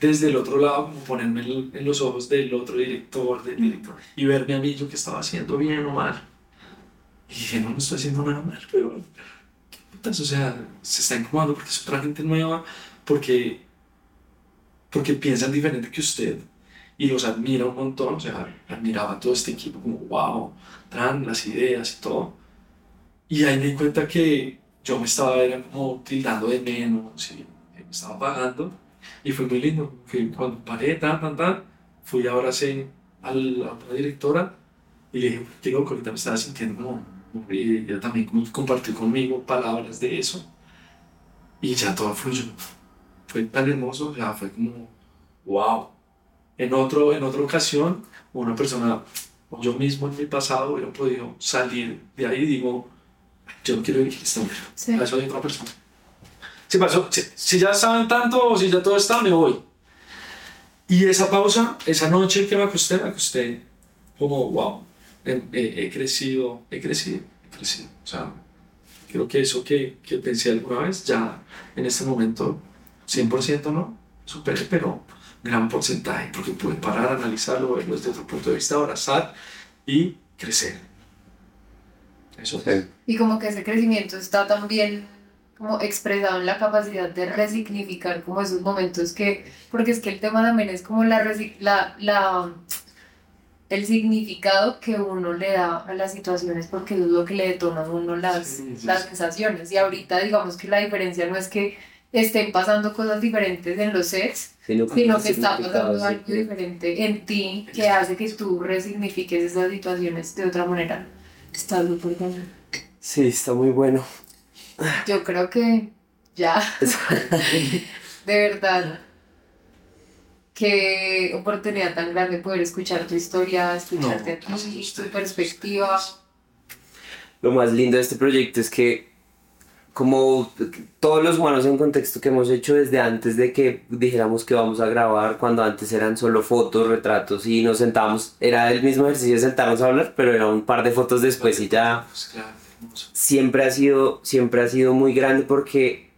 desde el otro lado, como ponerme en, los ojos del otro director, del director, y verme a mí yo que estaba haciendo bien o mal. Y dije, no, no estoy haciendo nada mal, pero qué putas, o sea, se está incomodando porque es otra gente nueva, porque, porque piensan diferente que usted y los admira un montón, o sea, admiraba a todo este equipo como, wow, tran, las ideas y todo. Y ahí me di cuenta que yo me estaba, era como tildando de menos y me estaba apagando. Y fue muy lindo, que cuando paré, tan, tan, tan, fui y abracé a la otra directora y le dije, loco, ahorita me estaba sintiendo como, y ella también compartió conmigo palabras de eso. Y ya todo fluyó. Fue tan hermoso, ya fue como, wow. En, otro, en otra ocasión, una persona, o yo mismo en mi pasado, hubiera podido salir de ahí y digo, yo no quiero dirigir esta mujer. Sí. Para eso hay otra persona. Si, pasó, si, si ya saben tanto o si ya todo está, me voy. Y esa pausa, esa noche que me acosté, me acosté como, wow, he, he- he crecido, he crecido, he crecido. O sea, creo que eso que, que pensé alguna vez, ya en este momento, 100% no, superé, pero gran porcentaje, porque pude parar, analizarlo, verlo desde otro punto de vista, abrazar y crecer. Eso es. Sí. Y como que ese crecimiento está también como expresado en la capacidad de resignificar como esos momentos que, porque es que el tema también es como la, resi- la, la el significado que uno le da a las situaciones, porque es lo que le detona a uno las, Sí, sí, las sensaciones. Y ahorita digamos que la diferencia no es que estén pasando cosas diferentes en los sets, Sino sino que está pasando algo diferente en ti que hace que tú resignifiques esas situaciones de otra manera. Está súper bien. Sí, está muy bueno. Yo creo que ya, de verdad, qué oportunidad tan grande poder escuchar tu historia, escucharte a No, ti, tu perspectiva. Lo más lindo de este proyecto es que, como todos los humanos en contexto que hemos hecho desde antes de que dijéramos que vamos a grabar, cuando antes eran solo fotos, retratos y nos sentábamos, era el mismo ejercicio de sentarnos a hablar, pero era un par de fotos después y ya Pues claro. Siempre ha sido, siempre ha sido muy grande porque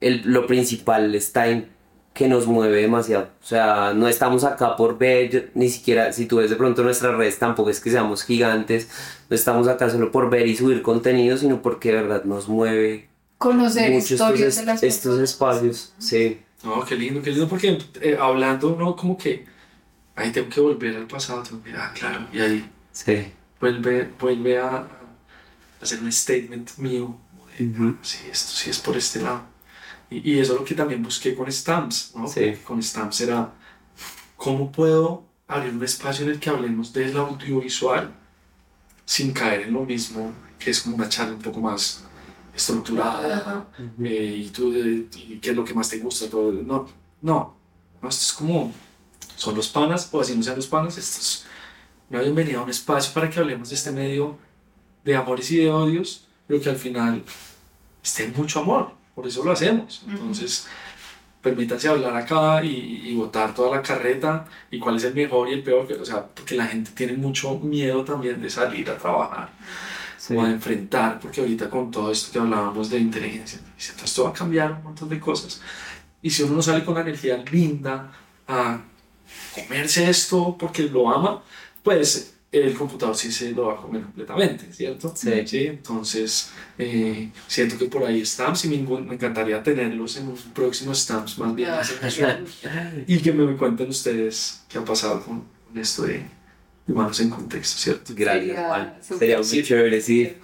el, lo principal está en que nos mueve demasiado. O sea, no estamos acá por ver, yo- ni siquiera, si tú ves de pronto nuestras redes, tampoco es que seamos gigantes, no estamos acá solo por ver y subir contenido, sino porque de verdad nos mueve Conocer mucho estos, historias es- de las estos espacios. Sí, No, qué lindo, qué lindo, porque eh, hablando, ¿no? Como que ahí tengo que volver al pasado, tengo que, ah, claro, y ahí sí. vuelve, vuelve a hacer un statement mío, de, Ujú. sí, esto sí es por este lado. Y, y eso es lo que también busqué con Stamps, ¿no? Sí. Con Stamps era, ¿cómo puedo abrir un espacio en el que hablemos del audiovisual sin caer en lo mismo, que es como una charla un poco más estructurada? Ajá. eh, y tú, eh, y qué es lo que más te gusta, todo. No, no, no, esto es como, son los panas, o así no sean los panas, esto es una bienvenida a un espacio para que hablemos de este medio de amores y de odios, pero que al final esté mucho amor, por eso lo hacemos. Entonces, permítanse hablar acá y, y botar toda la carreta y cuál es el mejor y el peor, o sea, porque la gente tiene mucho miedo también de salir a trabajar sí. o a enfrentar, porque ahorita con todo esto que hablábamos de inteligencia, artificial, esto va a cambiar un montón de cosas. Y si uno no sale con la energía linda a comerse esto porque lo ama, pues el computador sí se lo va a comer completamente, ¿cierto? Sí. entonces eh, siento que por ahí stamps y me, encantaría tenerlos en un próximo stamps más bien. Ya. y que me cuenten ustedes qué ha pasado con, con esto de humanos en contexto, ¿cierto? Gracias, Sería Juan. súper Sería muy Sí. chévere, sí.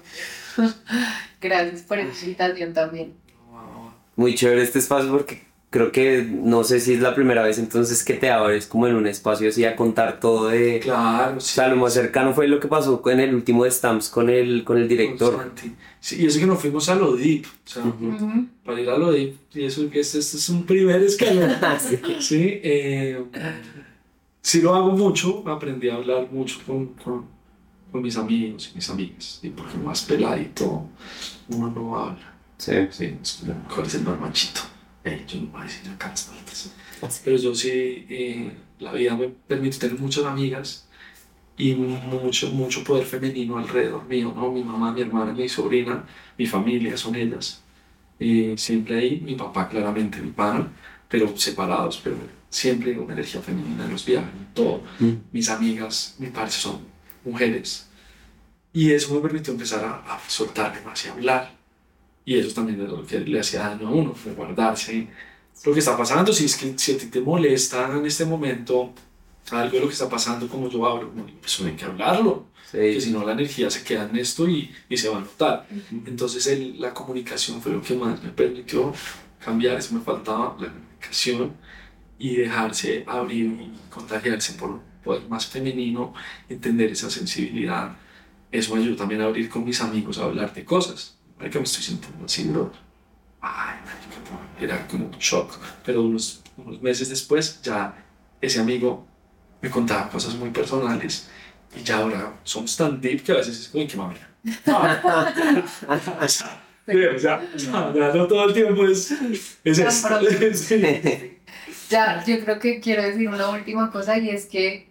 Gracias por esa invitación también. Muy chévere este espacio porque creo que no sé si es la primera vez entonces que te abres como en un espacio así a contar todo de... Claro, O sí. sea, lo más cercano fue lo que pasó con el último de Stamps con el, con el director. Constante. Sí, y eso que nos fuimos a lo deep, o sea, para ir a lo deep, y eso que este, este es un primer escalón. Sí. sí, eh, sí lo hago mucho, aprendí a hablar mucho con, con, con mis amigos y mis amigas, y porque más peladito uno no habla. Sí. Sí, es ¿cuál es el normalchito? Eh, yo no voy a decir acá palabras. Pero yo sí, eh, la vida me permite tener muchas amigas y mucho, mucho poder femenino alrededor mío, ¿no? Mi mamá, mi hermana, mi sobrina, mi familia son ellas. Eh, siempre ahí, mi papá claramente, mi pana, pero separados, pero siempre una energía femenina en los viajes, todo. Mm. Mis amigas, mi parce son mujeres. Y eso me permitió empezar a, a soltarme más y hablar. Y eso también es lo que le hacía daño a uno, fue guardarse lo que está pasando. Si es que si a ti te molesta en este momento algo de lo que está pasando, como yo hablo, pues hay que hablarlo, que si Sí. no la energía se queda en esto y, y se va a notar. Entonces el- la comunicación fue lo que más me permitió cambiar, eso me faltaba, la comunicación y dejarse abrir y contagiarse por poder más femenino, entender esa sensibilidad. Eso me ayudó también a abrir con mis amigos a hablar de cosas. Que me estoy sintiendo así, bro. Ay, marica, no, era como un shock. Pero unos, unos meses después ya ese amigo me contaba cosas muy personales y ya ahora somos tan deep que a veces es como que o sea, no, no todo el tiempo es, esto. Sí. Ya, yo creo que quiero decir una última cosa y es que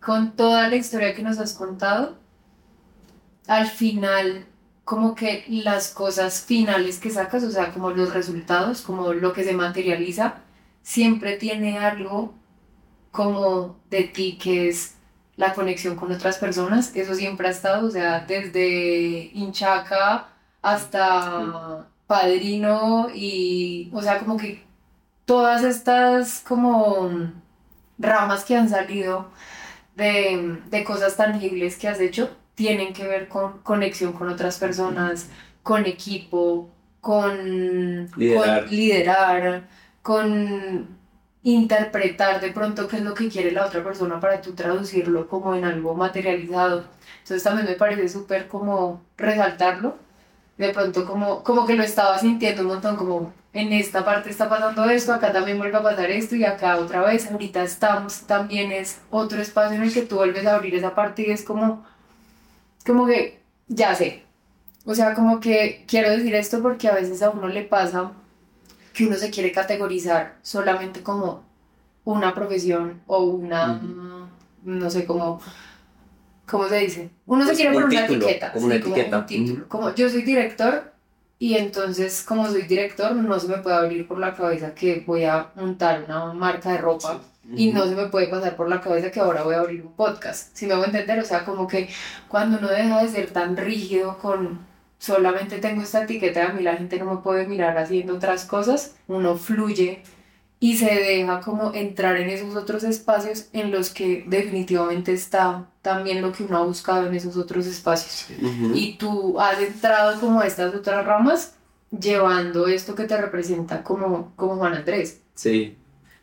con toda la historia que nos has contado, al final, como que las cosas finales que sacas, o sea, como los resultados, como lo que se materializa, siempre tiene algo como de ti que es la conexión con otras personas. Eso siempre ha estado, o sea, desde Inchaca hasta Padrino y, o sea, como que todas estas como ramas que han salido de, de cosas tangibles que has hecho tienen que ver con conexión con otras personas, con equipo, con Liderar. con, liderar, con interpretar de pronto qué es lo que quiere la otra persona para tú traducirlo como en algo materializado. Entonces también me parece súper como resaltarlo. De pronto como, como que lo estaba sintiendo un montón, como en esta parte está pasando esto, acá también vuelve a pasar esto y acá otra vez, ahorita estamos, también es otro espacio en el que tú vuelves a abrir esa parte y es como, como que ya sé. O sea, como que quiero decir esto porque a veces a uno le pasa que uno se quiere categorizar solamente como una profesión o una, no sé, como, ¿cómo se dice? Uno se Pues quiere un poner una etiqueta, como una sí, como etiqueta. un título. Como yo soy director y entonces como soy director no se me puede abrir por la cabeza que voy a montar una marca de ropa y no se me puede pasar por la cabeza que ahora voy a abrir un podcast. Si me hago entender, o sea, como que cuando uno deja de ser tan rígido con solamente tengo esta etiqueta, a mí la gente no me puede mirar haciendo otras cosas, uno fluye y se deja como entrar en esos otros espacios en los que definitivamente está también lo que uno ha buscado en esos otros espacios. Ujú. Y tú has entrado como a estas otras ramas llevando esto que te representa como, como Juan Andrés. Sí,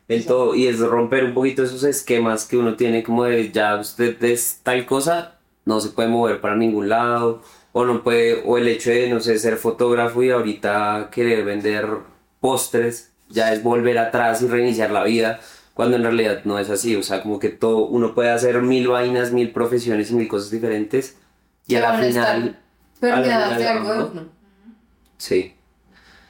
en todo, y es romper un poquito esos esquemas que uno tiene como de ya usted es tal cosa, no se puede mover para ningún lado, o no puede, o el hecho de, no sé, ser fotógrafo y ahorita querer vender postres, ya es volver atrás y reiniciar la vida, cuando en realidad no es así, o sea, como que todo, uno puede hacer mil vainas, mil profesiones y mil cosas diferentes, y a la final, a la de algo de ¿no? uno. sí,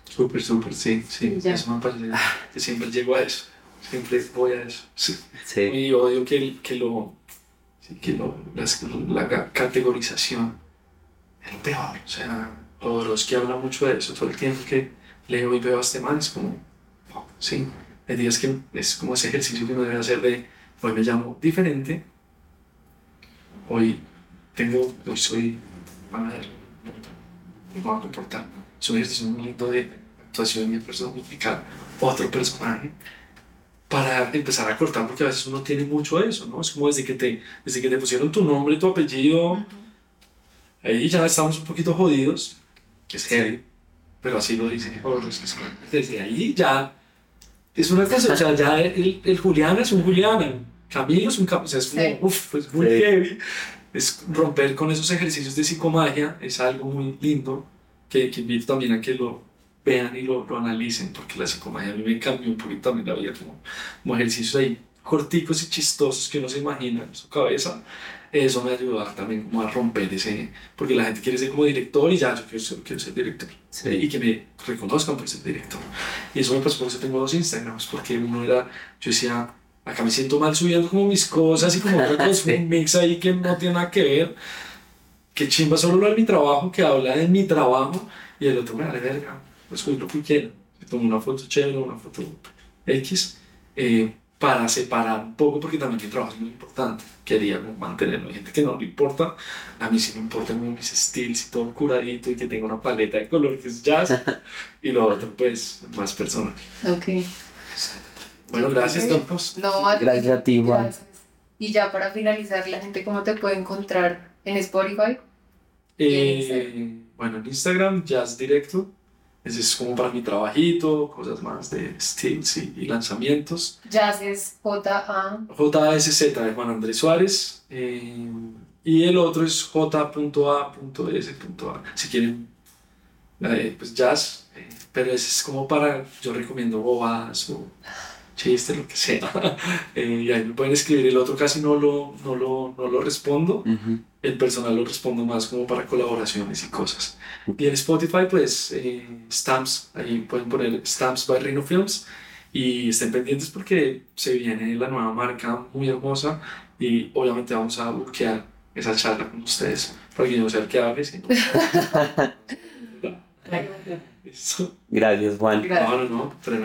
Súper, súper, sí, sí. Ya. Eso me parece que siempre llego a eso. Siempre voy a eso. Sí. sí, Y odio que, que lo. sí, que lo las- la, ca- categorización es lo peor. O sea, Jodorowsky habla mucho de eso. Todo el tiempo que leo y veo a este man es como. sí. Hay días que es como ese ejercicio que uno debe hacer de. Hoy me llamo diferente. Hoy tengo. Hoy soy. Van a ver. Me voy a comportar. Es un ejercicio muy lindo de actuación y de personificar otro personaje para empezar a cortar, porque a veces uno tiene mucho eso, ¿no? Es como desde que te, desde que te pusieron tu nombre, tu apellido, ahí ya estamos un poquito jodidos, que es heavy, pero así lo dice es Desde ahí ya es una cosa, o sea, ya el, el Julián es un Julián, Camilo es un Camilo, o sea, es como, Sí. uff, pues muy Sí. heavy. Es romper con esos ejercicios de psicomagia, es algo muy lindo que, que invito también a que lo vean y lo, lo analicen, porque la psicomagia a mí me cambió un poquito también la vida, como, como ejercicios ahí corticos y chistosos que uno se imagina en su cabeza. Eso me ayudó también como a romper ese, porque la gente quiere ser como director y ya, yo quiero ser, quiero ser director. Sí. Y que me reconozcan por ser director. Y eso me pasó por eso tengo dos Instagrams, porque uno era, yo decía, acá me siento mal subiendo como mis cosas y como cosa, un mix ahí que no tiene nada que ver. Que chimba solo lo de mi trabajo, que habla de mi trabajo, y el otro me vale verga, pues subir lo que quiera. Tomo una foto chévere, una foto X, eh, para separar un poco, porque también mi trabajo es muy importante. Quería mantenerlo. Hay gente que no le importa, a mí sí me importa como mis styles y todo curadito, y que tenga una paleta de color que es jazz, y lo otro, pues, más personal. Ok. Bueno, gracias. Campos. No, a ti. Gracias a ti, Juan. Y ya para finalizar, la gente, ¿cómo te puede encontrar en Spotify? Eh, bueno, en Instagram, Jazz Directo. Ese es como para mi trabajito, cosas más de styles y, y lanzamientos. Jazz es J-A. JSZ de Juan Andrés Suárez. eh, y el otro es J.A.S.A. Si quieren, eh, pues jazz. eh, pero ese es como para, yo recomiendo bobadas o chistes, lo que sea. Eh, y ahí me pueden escribir. El otro casi no lo, no lo, no lo respondo. Ujú. El personal lo respondo más como para colaboraciones y cosas. Y en Spotify, pues, eh, Stamps, ahí pueden poner Stamps by Rhino Films y estén pendientes porque se viene la nueva marca muy hermosa y obviamente vamos a bloquear esa charla con ustedes para que yo no sea el que hable, sino... Gracias, Juan. Gracias. No, no, no, tremendo.